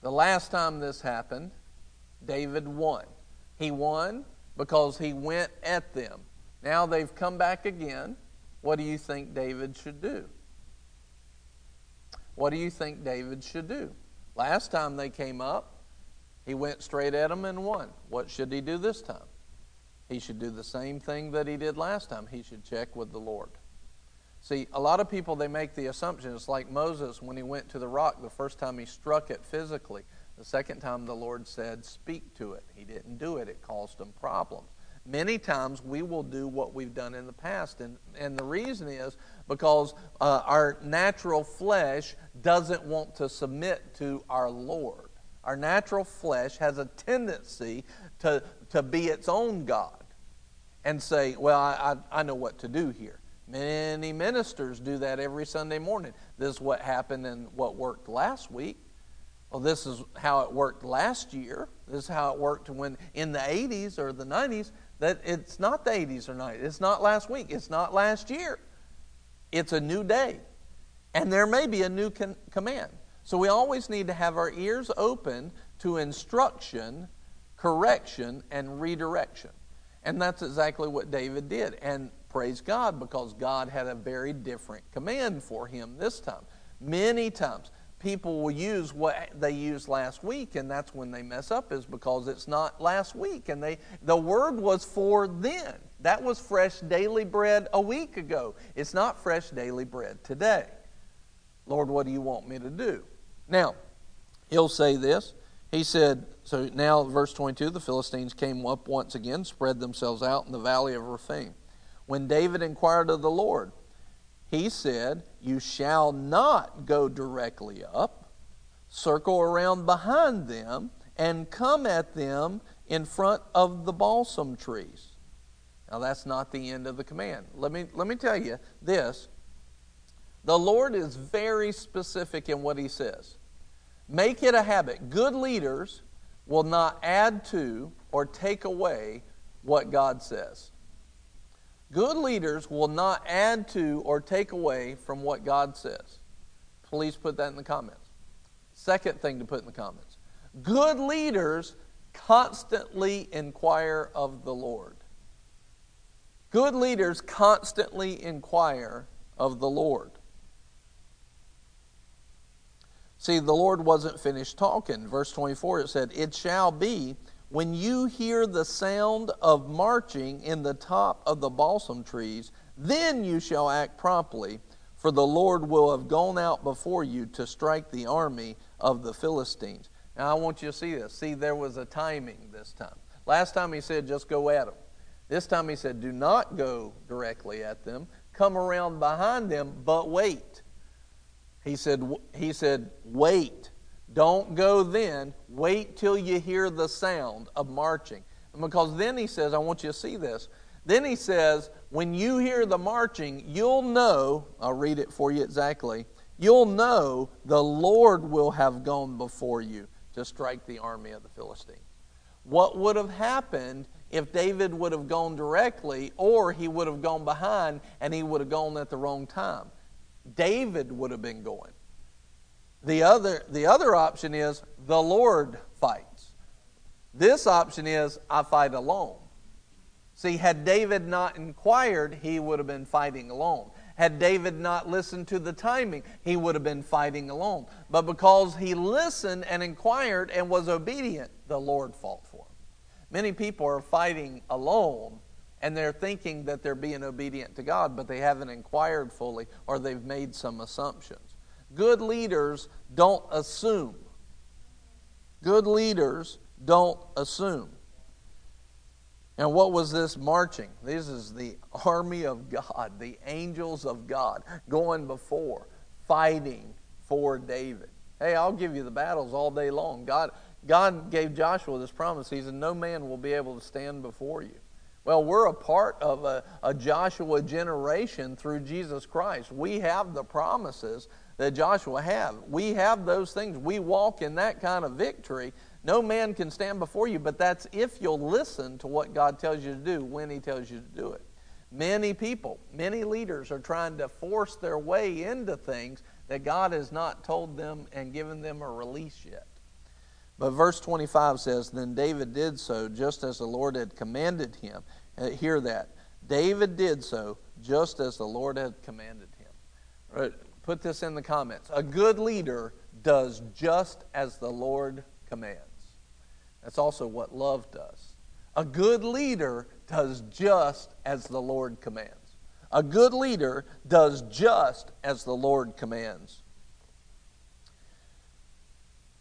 The last time this happened, David won. He won because he went at them. Now they've come back again. What do you think David should do? What do you think David should do? Last time they came up, he went straight at them and won. What should he do this time? He should do the same thing that he did last time. He should check with the Lord. See, a lot of people they make the assumption it's like Moses when he went to the rock the first time he struck it physically. The second time the Lord said, Speak to it. He didn't do it, it caused him problems. Many times we will do what we've done in the past. And, and the reason is because uh, our natural flesh doesn't want to submit to our Lord. Our natural flesh has a tendency to, to be its own God and say, Well, I, I, I know what to do here. Many ministers do that every Sunday morning. This is what happened and what worked last week. Well, this is how it worked last year. This is how it worked when in the 80s or the 90s. That it's not the 80s or 90s. It's not last week. It's not last year. It's a new day. And there may be a new con- command. So we always need to have our ears open to instruction, correction, and redirection. And that's exactly what David did. And praise God because God had a very different command for him this time. Many times people will use what they used last week and that's when they mess up is because it's not last week and they the word was for then that was fresh daily bread a week ago it's not fresh daily bread today lord what do you want me to do now he'll say this he said so now verse 22 the philistines came up once again spread themselves out in the valley of rephaim when david inquired of the lord he said, You shall not go directly up, circle around behind them, and come at them in front of the balsam trees. Now, that's not the end of the command. Let me, let me tell you this the Lord is very specific in what He says. Make it a habit. Good leaders will not add to or take away what God says. Good leaders will not add to or take away from what God says. Please put that in the comments. Second thing to put in the comments good leaders constantly inquire of the Lord. Good leaders constantly inquire of the Lord. See, the Lord wasn't finished talking. Verse 24 it said, It shall be when you hear the sound of marching in the top of the balsam trees, then you shall act promptly, for the Lord will have gone out before you to strike the army of the Philistines. Now, I want you to see this. See, there was a timing this time. Last time he said, just go at them. This time he said, do not go directly at them. Come around behind them, but wait. He said, he said wait don't go then. Wait till you hear the sound of marching. Because then he says, I want you to see this. Then he says, when you hear the marching, you'll know, I'll read it for you exactly, you'll know the Lord will have gone before you to strike the army of the Philistines. what would have happened if David would have gone directly or he would have gone behind and he would have gone at the wrong time. David would have been going. The other, the other option is the Lord fights. This option is I fight alone. See, had David not inquired, he would have been fighting alone. Had David not listened to the timing, he would have been fighting alone. But because he listened and inquired and was obedient, the Lord fought for him. Many people are fighting alone and they're thinking that they're being obedient to God, but they haven't inquired fully or they've made some assumptions. Good leaders don't assume. Good leaders don't assume. And what was this marching? This is the army of God, the angels of God going before, fighting for David. Hey, I'll give you the battles all day long. God, God gave Joshua this promise. He said, No man will be able to stand before you. Well, we're a part of a, a Joshua generation through Jesus Christ. We have the promises that Joshua had. We have those things. We walk in that kind of victory no man can stand before you, but that's if you'll listen to what God tells you to do when He tells you to do it. Many people, many leaders are trying to force their way into things that God has not told them and given them a release yet. But verse 25 says, Then David did so just as the Lord had commanded him. Uh, hear that. David did so just as the Lord had commanded him. Right, put this in the comments. A good leader does just as the Lord commands. That's also what love does. A good leader does just as the Lord commands. A good leader does just as the Lord commands.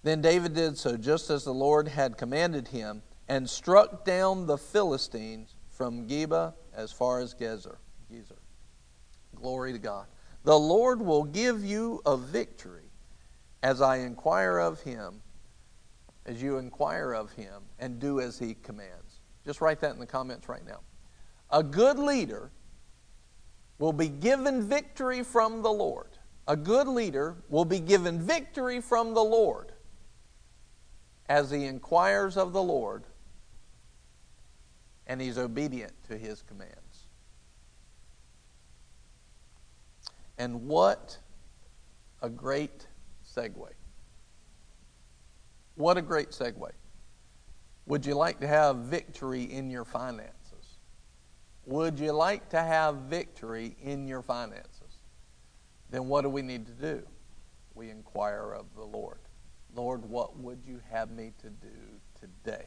Then David did so just as the Lord had commanded him and struck down the Philistines from Geba as far as Gezer. Gezer. Glory to God. The Lord will give you a victory as I inquire of him as you inquire of him and do as he commands. Just write that in the comments right now. A good leader will be given victory from the Lord. A good leader will be given victory from the Lord as he inquires of the Lord and he's obedient to his commands. And what a great segue. What a great segue. Would you like to have victory in your finances? Would you like to have victory in your finances? Then what do we need to do? We inquire of the Lord. Lord, what would you have me to do today?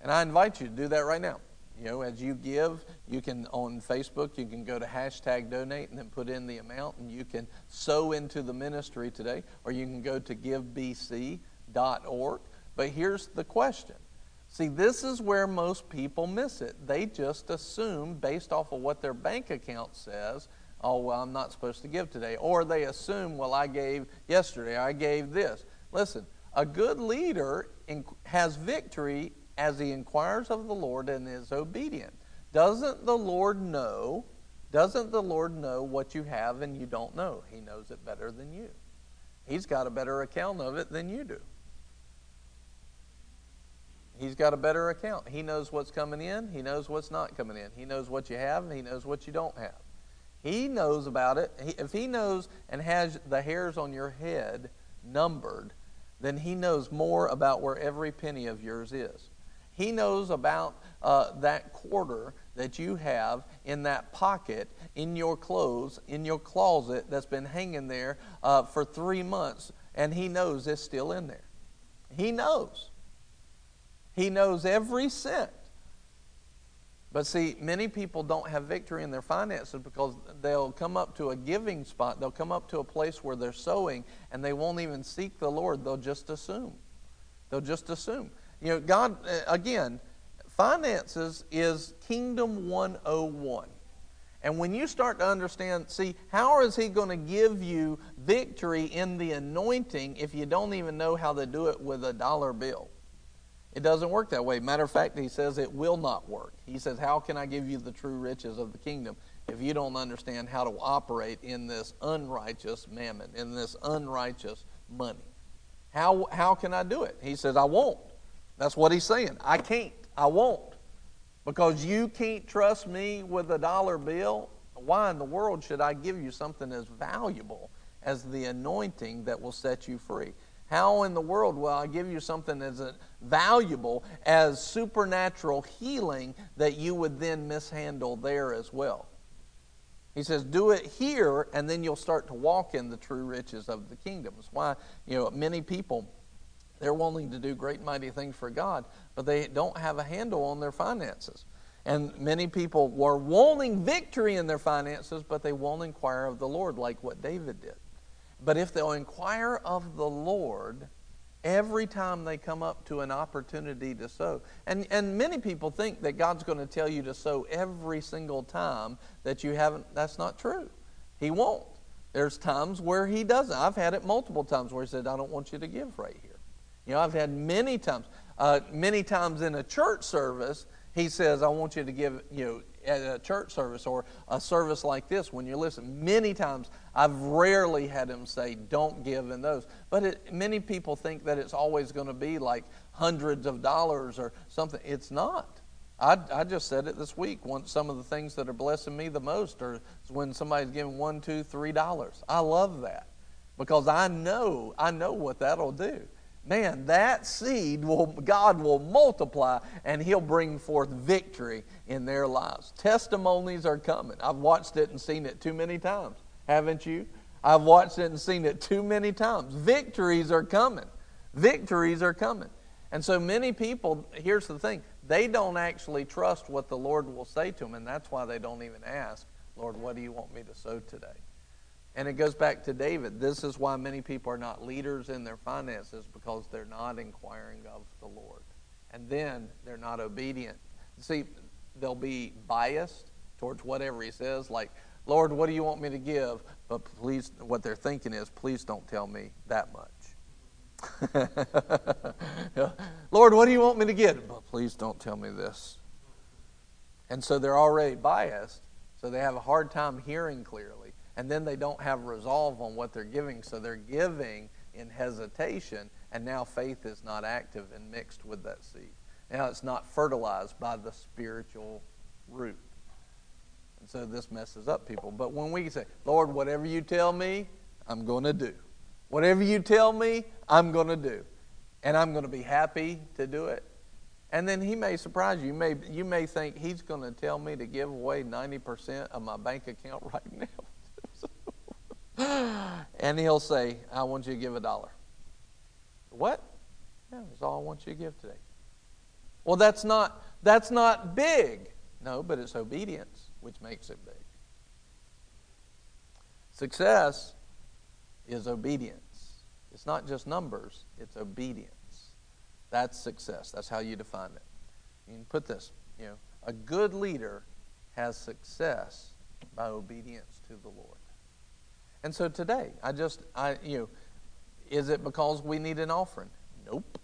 And I invite you to do that right now. You know, as you give, you can on Facebook, you can go to hashtag donate and then put in the amount, and you can sow into the ministry today, or you can go to GiveBC org. But here's the question. See, this is where most people miss it. They just assume, based off of what their bank account says, oh, well, I'm not supposed to give today. Or they assume, well, I gave yesterday, I gave this. Listen, a good leader has victory as he inquires of the Lord and is obedient. Doesn't the Lord know? Doesn't the Lord know what you have and you don't know? He knows it better than you. He's got a better account of it than you do. He's got a better account. He knows what's coming in, he knows what's not coming in. He knows what you have, he knows what you don't have. He knows about it. If he knows and has the hairs on your head numbered, then he knows more about where every penny of yours is. He knows about uh, that quarter that you have in that pocket, in your clothes, in your closet that's been hanging there uh, for three months, and he knows it's still in there. He knows. He knows every cent. But see, many people don't have victory in their finances because they'll come up to a giving spot, they'll come up to a place where they're sowing, and they won't even seek the Lord. They'll just assume. They'll just assume. You know, God, uh, again, finances is Kingdom 101. And when you start to understand, see, how is He going to give you victory in the anointing if you don't even know how to do it with a dollar bill? It doesn't work that way. Matter of fact, he says it will not work. He says, How can I give you the true riches of the kingdom if you don't understand how to operate in this unrighteous mammon, in this unrighteous money? How, how can I do it? He says, I won't. That's what he's saying. I can't. I won't. Because you can't trust me with a dollar bill, why in the world should I give you something as valuable as the anointing that will set you free? How in the world will I give you something as valuable as supernatural healing that you would then mishandle there as well? He says, do it here, and then you'll start to walk in the true riches of the kingdom. Why, you know, many people, they're willing to do great mighty things for God, but they don't have a handle on their finances. And many people were wanting victory in their finances, but they won't inquire of the Lord like what David did. But if they'll inquire of the Lord, every time they come up to an opportunity to sow. And, and many people think that God's going to tell you to sow every single time that you haven't. That's not true. He won't. There's times where He doesn't. I've had it multiple times where He said, I don't want you to give right here. You know, I've had many times, uh, many times in a church service, He says, I want you to give, you know, at a church service or a service like this when you listen. Many times I've rarely had him say, don't give in those. But it, many people think that it's always going to be like hundreds of dollars or something. It's not. I, I just said it this week. One, some of the things that are blessing me the most are when somebody's giving one, two, three dollars. I love that because I know, I know what that'll do man, that seed will God will multiply and He'll bring forth victory in their lives. Testimonies are coming. I've watched it and seen it too many times, haven't you? I've watched it and seen it too many times. Victories are coming. Victories are coming. And so many people, here's the thing, they don't actually trust what the Lord will say to them, and that's why they don't even ask, Lord, what do you want me to sow today? And it goes back to David. This is why many people are not leaders in their finances because they're not inquiring of the Lord. And then they're not obedient. See, they'll be biased towards whatever he says, like, Lord, what do you want me to give? But please, what they're thinking is, please don't tell me that much. Lord, what do you want me to give? But please don't tell me this. And so they're already biased, so they have a hard time hearing clearly and then they don't have resolve on what they're giving, so they're giving in hesitation, and now faith is not active and mixed with that seed. Now it's not fertilized by the spiritual root. And so this messes up people. But when we say, Lord, whatever you tell me, I'm going to do. Whatever you tell me, I'm going to do. And I'm going to be happy to do it. And then he may surprise you. You may, you may think he's going to tell me to give away 90% of my bank account right now. and he'll say, I want you to give a dollar. What? Yeah, that's all I want you to give today. Well, that's not that's not big. No, but it's obedience which makes it big. Success is obedience. It's not just numbers, it's obedience. That's success. That's how you define it. You can put this, you know, a good leader has success by obedience to the Lord. And so today, I just, I, you know, is it because we need an offering? Nope.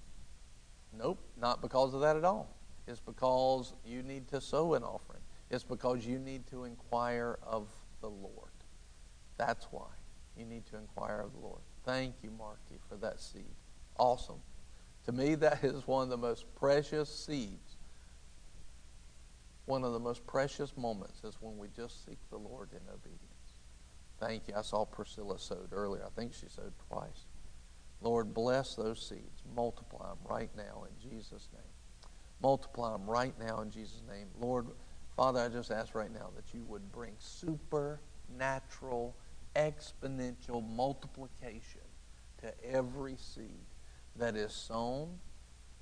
Nope, not because of that at all. It's because you need to sow an offering. It's because you need to inquire of the Lord. That's why you need to inquire of the Lord. Thank you, Marky, for that seed. Awesome. To me, that is one of the most precious seeds. One of the most precious moments is when we just seek the Lord in obedience. Thank you. I saw Priscilla sowed earlier. I think she sowed twice. Lord, bless those seeds. Multiply them right now in Jesus' name. Multiply them right now in Jesus' name. Lord, Father, I just ask right now that you would bring supernatural, exponential multiplication to every seed that is sown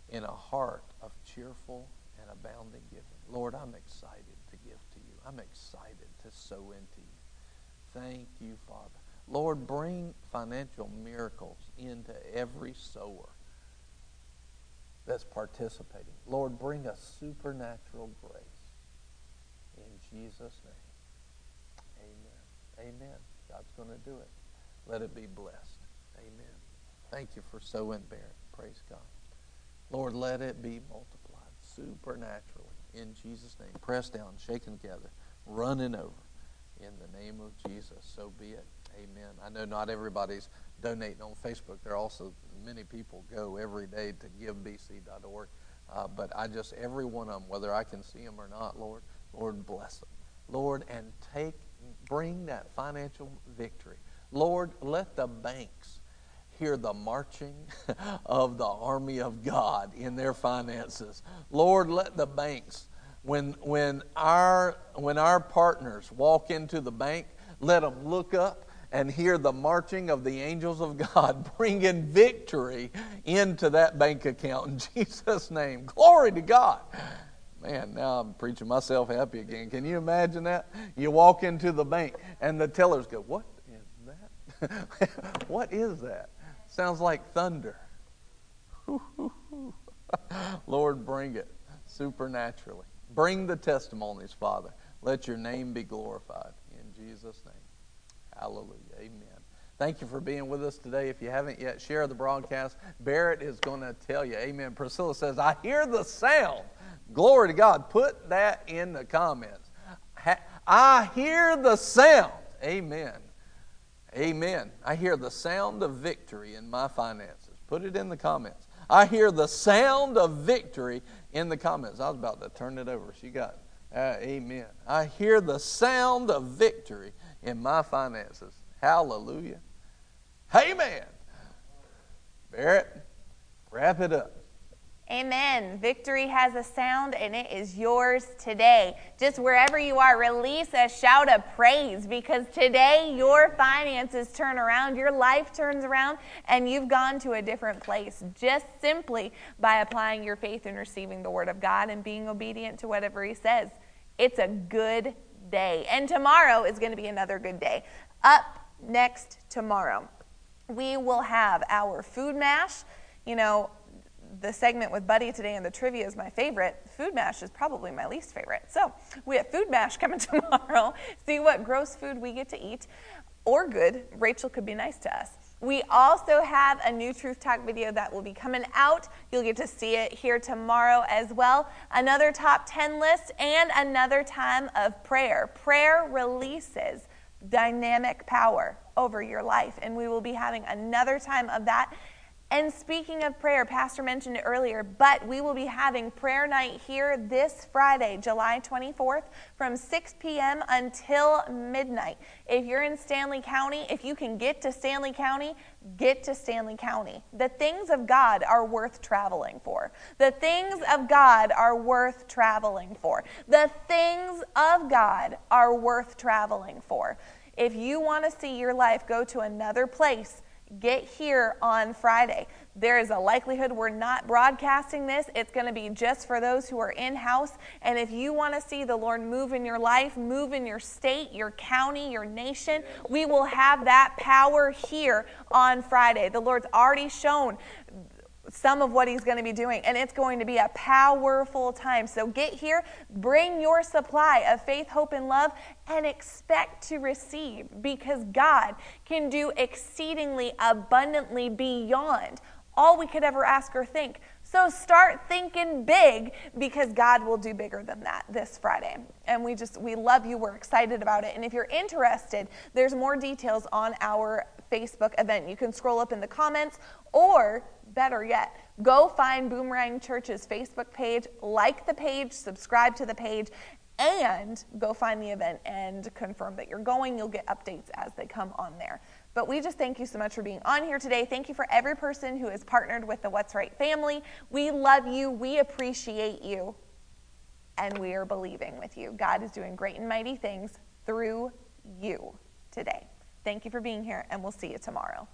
in a heart of cheerful and abounding giving. Lord, I'm excited to give to you. I'm excited to sow into you. Thank you, Father. Lord, bring financial miracles into every sower that's participating. Lord, bring a supernatural grace. In Jesus' name. Amen. Amen. God's going to do it. Let it be blessed. Amen. Thank you for sowing, Barrett. Praise God. Lord, let it be multiplied supernaturally in Jesus' name. Pressed down, shaken together, running over. In the name of Jesus, so be it. Amen. I know not everybody's donating on Facebook. There are also many people go every day to givebc.org. Uh, but I just, every one of them, whether I can see them or not, Lord, Lord, bless them. Lord, and take, bring that financial victory. Lord, let the banks hear the marching of the army of God in their finances. Lord, let the banks, when, when, our, when our partners walk into the bank, let them look up and hear the marching of the angels of God bringing victory into that bank account in Jesus' name. Glory to God. Man, now I'm preaching myself happy again. Can you imagine that? You walk into the bank and the tellers go, What is that? what is that? Sounds like thunder. Lord, bring it supernaturally. Bring the testimonies, Father. Let your name be glorified. In Jesus' name. Hallelujah. Amen. Thank you for being with us today. If you haven't yet, share the broadcast. Barrett is going to tell you. Amen. Priscilla says, I hear the sound. Glory to God. Put that in the comments. I hear the sound. Amen. Amen. I hear the sound of victory in my finances. Put it in the comments. I hear the sound of victory in the comments. I was about to turn it over. She got, uh, amen. I hear the sound of victory in my finances. Hallelujah. Amen. Barrett, wrap it up. Amen. Victory has a sound and it is yours today. Just wherever you are, release a shout of praise because today your finances turn around, your life turns around, and you've gone to a different place just simply by applying your faith and receiving the Word of God and being obedient to whatever He says. It's a good day. And tomorrow is going to be another good day. Up next tomorrow, we will have our food mash. You know, the segment with Buddy today and the trivia is my favorite. Food Mash is probably my least favorite. So we have Food Mash coming tomorrow. See what gross food we get to eat, or good. Rachel could be nice to us. We also have a new Truth Talk video that will be coming out. You'll get to see it here tomorrow as well. Another top 10 list and another time of prayer. Prayer releases dynamic power over your life, and we will be having another time of that and speaking of prayer, Pastor mentioned it earlier, but we will be having prayer night here this Friday, July 24th, from 6 p.m. until midnight. If you're in Stanley County, if you can get to Stanley County, get to Stanley County. The things of God are worth traveling for. The things of God are worth traveling for. The things of God are worth traveling for. If you want to see your life go to another place, get here on Friday. There is a likelihood we're not broadcasting this. It's going to be just for those who are in house. And if you want to see the Lord move in your life, move in your state, your county, your nation, we will have that power here on Friday. The Lord's already shown some of what he's going to be doing. And it's going to be a powerful time. So get here, bring your supply of faith, hope, and love, and expect to receive because God can do exceedingly abundantly beyond all we could ever ask or think. So start thinking big because God will do bigger than that this Friday. And we just, we love you. We're excited about it. And if you're interested, there's more details on our Facebook event. You can scroll up in the comments or better yet, go find Boomerang Church's Facebook page, like the page, subscribe to the page, and go find the event and confirm that you're going. You'll get updates as they come on there. But we just thank you so much for being on here today. Thank you for every person who has partnered with the What's Right family. We love you, we appreciate you, and we are believing with you. God is doing great and mighty things through you today. Thank you for being here, and we'll see you tomorrow.